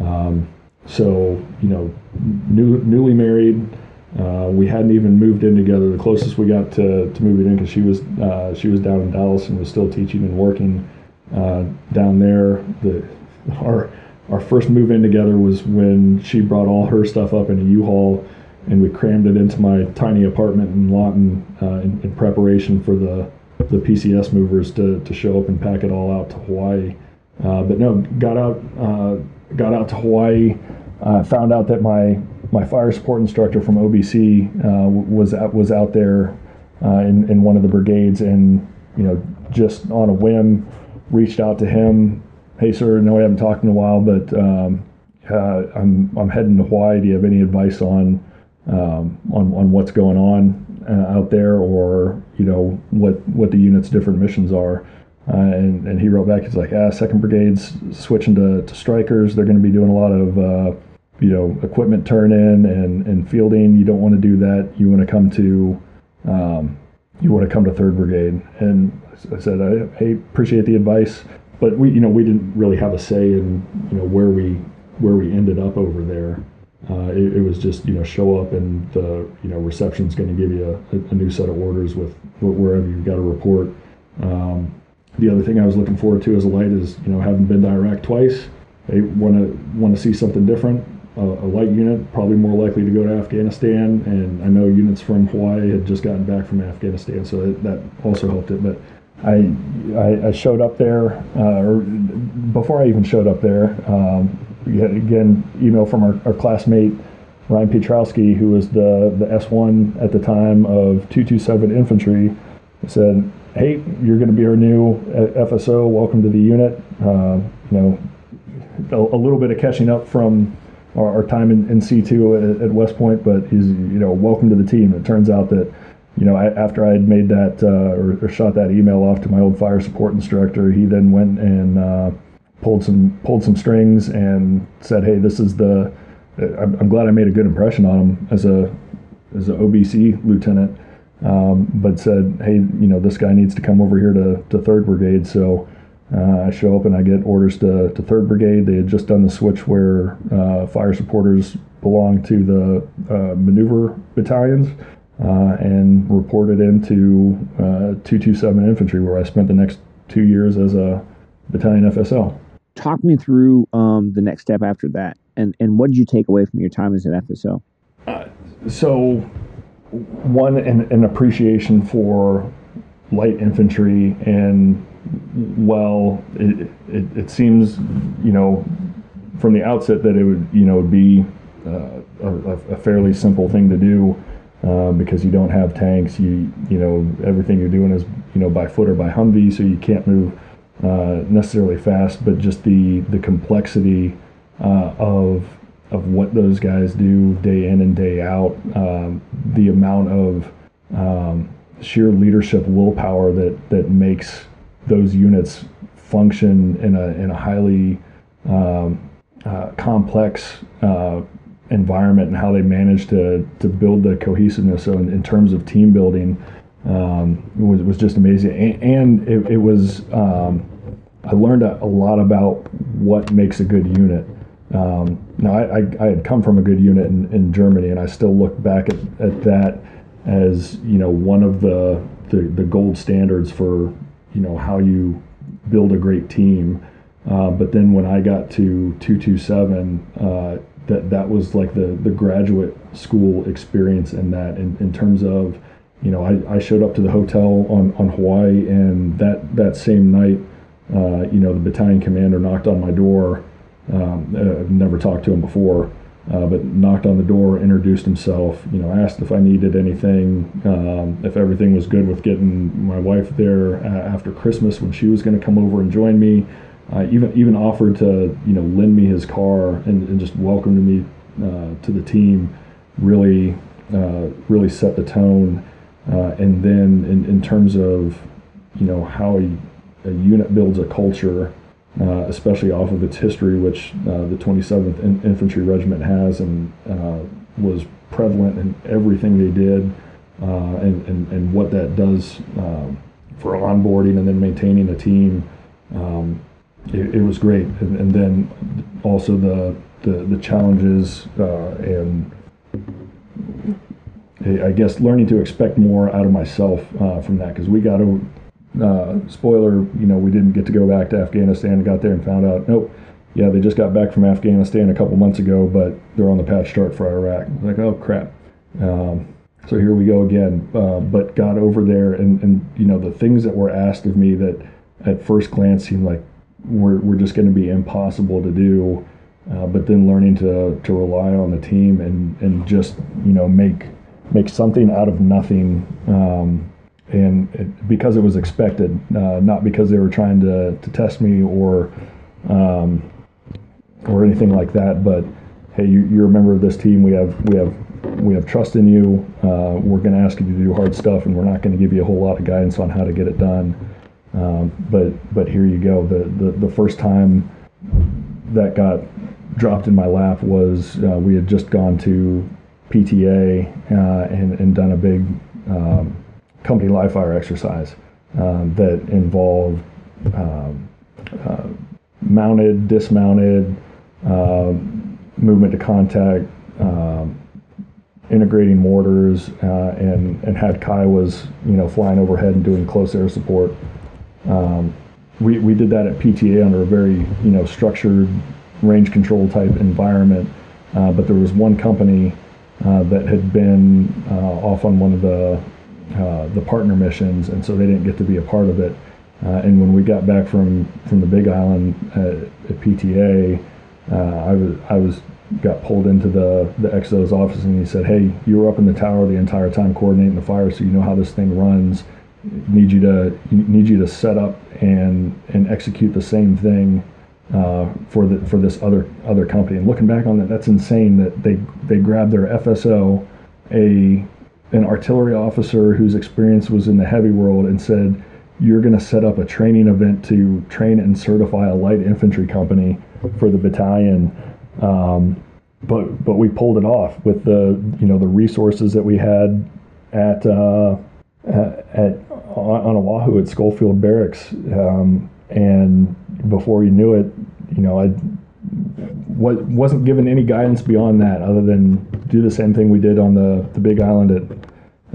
Speaker 4: Um, so, you know, new, newly married. Uh, we hadn't even moved in together. The closest we got to, to moving in because she was uh, she was down in Dallas and was still teaching and working uh, down there. The our our first move in together was when she brought all her stuff up in a U-Haul, and we crammed it into my tiny apartment in Lawton uh, in, in, preparation for the the PCS movers to, to show up and pack it all out to Hawaii. Uh, but no, got out uh, got out to Hawaii. Uh, found out that my my fire support instructor from OBC uh, was out, was out there in in one of the brigades, and you know just on a whim reached out to him. Hey, sir, no, I haven't talked in a while, but um, uh, I'm I'm heading to Hawaii. Do you have any advice on um, on on what's going on uh, out there, or you know what what the unit's different missions are? Uh, and and he wrote back. He's like, ah, Second Brigade's switching to, to Strykers. They're going to be doing a lot of uh, you know equipment turn in and and fielding. You don't want to do that. You want to come to um, you want to come to Third Brigade. And I said, I, I, appreciate the advice, but we, you know, we didn't really have a say in, you know, where we where we ended up over there. Uh, it, it, was just, you know, show up and the, you know, reception's going to give you a, a, new set of orders with wherever you've got a report. Um, the other thing I was looking forward to as a light is, you know, having been to Iraq twice, I want to want to see something different a, a, light unit, probably more likely to go to Afghanistan. And I know units from Hawaii had just gotten back from Afghanistan, so it, that also helped it. But I, I, I showed up there, uh, or before I even showed up there, um, again, email from our, our classmate Ryan Pietrowski, who was the, the S1 at the time of 227 Infantry, said, Hey, you're going to be our new FSO. Welcome to the unit. Uh, you know, a, a, little bit of catching up from our, our time in, in C2 at, at, West Point, but he's, you know, welcome to the team. It turns out that, you know, I, after I had made that uh, or, or, shot that email off to my old fire support instructor, he then went and uh, pulled some pulled some strings and said, "Hey, this is the." I'm, I'm glad I made a good impression on him as a as an OBC lieutenant, um, but said, "Hey, you know, this guy needs to come over here to to Third Brigade." So uh, I show up and I get orders to, to 3rd Brigade. They had just done the switch where uh, fire supporters belong to the uh, maneuver battalions uh, and reported into uh, 227 Infantry, where I spent the next two years as a battalion FSL.
Speaker 3: Talk me through um, the next step after that, and, and what did you take away from your time as an FSL?
Speaker 4: Uh, so, one, an, an appreciation for light infantry and well, it, it, it, seems, you know, from the outset that it would, you know, be uh, a, a, fairly simple thing to do uh, because you don't have tanks. You, you know, everything you're doing is, you know, by foot or by Humvee, so you can't move uh, necessarily fast. But just the the complexity uh, of of what those guys do day in and day out, um, the amount of um, sheer leadership willpower that that makes those units function in a in a highly um, uh, complex uh, environment and how they manage to to build the cohesiveness. So in, in terms of team building, um, was was just amazing, and, and it, it, was. Um, I learned a, a, lot about what makes a good unit. Um, now, I, I, I, had come from a good unit in, in Germany, and I still look back at, at that as you know one of the, the, the gold standards for you know how you build a great team. Uh, but then when I got to 227, uh, that that was like the the graduate school experience in that in, in terms of you know I, I showed up to the hotel on, on Hawaii and that that same night uh, you know the battalion commander knocked on my door um, uh, never talked to him before uh, but knocked on the door introduced himself you know asked if I needed anything um, if everything was good with getting my wife there uh, after Christmas when she was going to come over and join me even even offered to you know lend me his car and, and just welcomed me uh, to the team. Really, really set the tone. Uh, and then in, in terms of you know how a, a unit builds a culture, uh, especially off of its history, which uh, the 27th in- Infantry Regiment has and was prevalent in everything they did, and, and and what that does um, for onboarding and then maintaining a team. Um, it, it was great. And, and, then also the the, the challenges uh, and I guess learning to expect more out of myself uh, from that because we got a uh, spoiler, you know, we didn't get to go back to Afghanistan and got there and found out, nope, yeah, they just got back from Afghanistan a couple months ago, but they're on the patch chart for Iraq. Like, oh crap. Um, so here we go again. Uh, but got over there, and, and you know the things that were asked of me that at first glance seemed like were, were just going to be impossible to do. Uh, but then learning to, to rely on the team and, and just you know make make something out of nothing um, and it, because it was expected uh, not because they were trying to, to test me or um, or anything like that but hey you, you're a member of this team. We have we have we have trust in you. Uh, we're going to ask you to do hard stuff and we're not going to give you a whole lot of guidance on how to get it done. Um, but but here you go. The, the the first time that got dropped in my lap was uh, we had just gone to PTA uh, and, and done a big um, company live fire exercise um, that involved um, uh, mounted, dismounted, um, movement to contact, um, integrating mortars, uh, and and had Kiowas you know flying overhead and doing close air support. Um, we, we did that at PTA under a very you know structured range control type environment, uh, but there was one company uh, that had been uh, off on one of the uh, the partner missions, and so they didn't get to be a part of it. And when we got back from from the Big Island at, at PTA, I was I was got pulled into the the XO's office, and he said, "Hey, you were up in the tower the entire time coordinating the fire, so you know how this thing runs." need you to need you to set up and and execute the same thing uh, for the for this other other company. And looking back on that, that's insane that they they grabbed their FSO, a an artillery officer whose experience was in the heavy world, and said, "You're going to set up a training event to train and certify a light infantry company for the battalion." Um, but but we pulled it off with the you know the resources that we had at uh, at on Oahu at Schofield Barracks, um, and before you knew it, you know, I wasn't given any guidance beyond that, other than do the same thing we did on the, the Big Island at,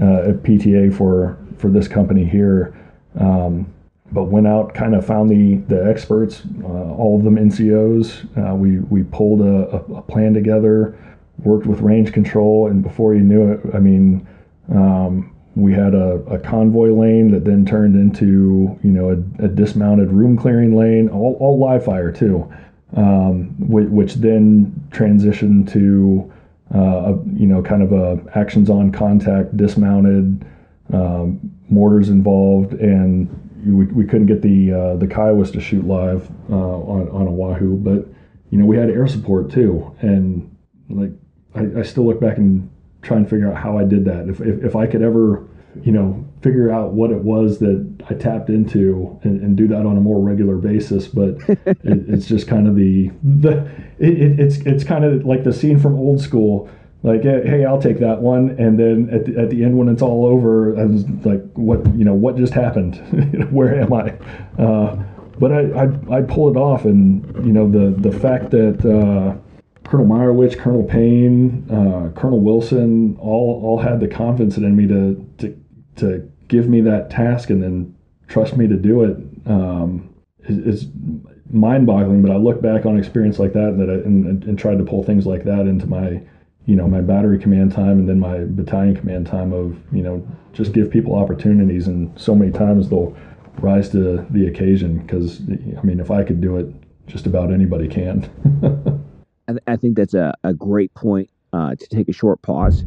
Speaker 4: uh, at PTA for for this company here. Um, but went out, kind of found the the experts, uh, all of them NCOs. Uh, we we pulled a, a, plan together, worked with range control, and before you knew it, I mean. Um, we had a, a, convoy lane that then turned into you know a, a dismounted room clearing lane, all, all live fire too, um, which, which, then transitioned to uh, a, you know kind of a actions on contact, dismounted, um, mortars involved, and we, we couldn't get the uh, the Kiowas to shoot live uh, on on Oahu, but you know we had air support too, and like I, I still look back and try and figure out how I did that. If, if, if I could ever, you know, figure out what it was that I tapped into and, and do that on a more regular basis, but it, it's just kind of the the it, it's it's kind of like the scene from Old School. Like, hey, I'll take that one, and then at the, at the end when it's all over, I was like, what you know, what just happened? Where am I? Uh, but I, I I pull it off, and you know the the fact that. Uh, Colonel Meyerowitz, Colonel Payne, uh, Colonel Wilson, all all had the confidence in me to to to give me that task and then trust me to do it. Um, is mind-boggling. But I look back on experience like that, that I, and, and tried to pull things like that into my, you know, my battery command time and then my battalion command time of, you know, just give people opportunities. And so many times they'll rise to the occasion because, I mean, if I could do it, just about anybody can.
Speaker 3: I, th- I, think that's a, a great point uh, to take a short pause,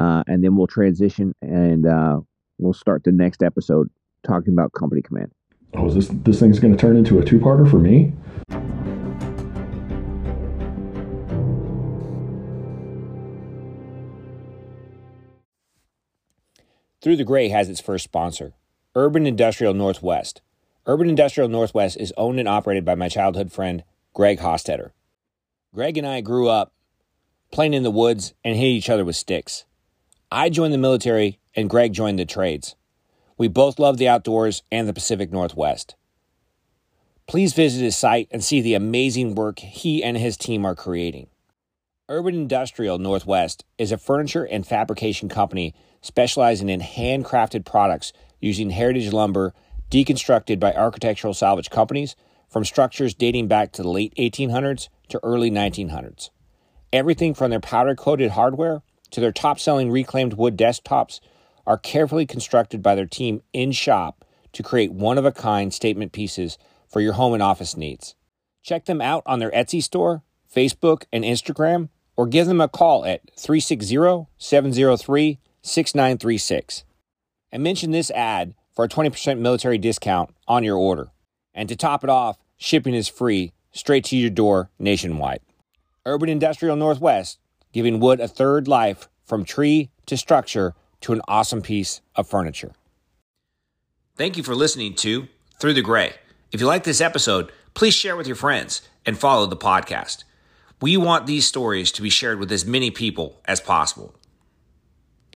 Speaker 3: uh, and then we'll transition and uh, we'll start the next episode talking about company command
Speaker 4: oh, is this this thing's going to turn into a two-parter for me?
Speaker 2: Through the Gray has its first sponsor, Urban Industrial Northwest. Urban Industrial Northwest is owned and operated by my childhood friend, Greg Hostetter. Greg and I grew up playing in the woods and hitting each other with sticks. I joined the military and Greg joined the trades. We both love the outdoors and the Pacific Northwest. Please visit his site and see the amazing work he and his team are creating. Urban Industrial Northwest is a furniture and fabrication company specializing in handcrafted products using heritage lumber deconstructed by architectural salvage companies from structures dating back to the late 1800s to early 1900s. Everything from their powder coated hardware to their top selling reclaimed wood desktops are carefully constructed by their team in shop to create one of a kind statement pieces for your home and office needs. Check them out on their Etsy store, Facebook, and Instagram, or give them a call at 360 703 6936. And mention this ad for a 20% military discount on your order. And to top it off, shipping is free straight to your door nationwide. Urban Industrial Northwest, giving wood a third life from tree to structure to an awesome piece of furniture. Thank you for listening to Through the Gray. If you like this episode, please share with your friends and follow the podcast. We want these stories to be shared with as many people as possible.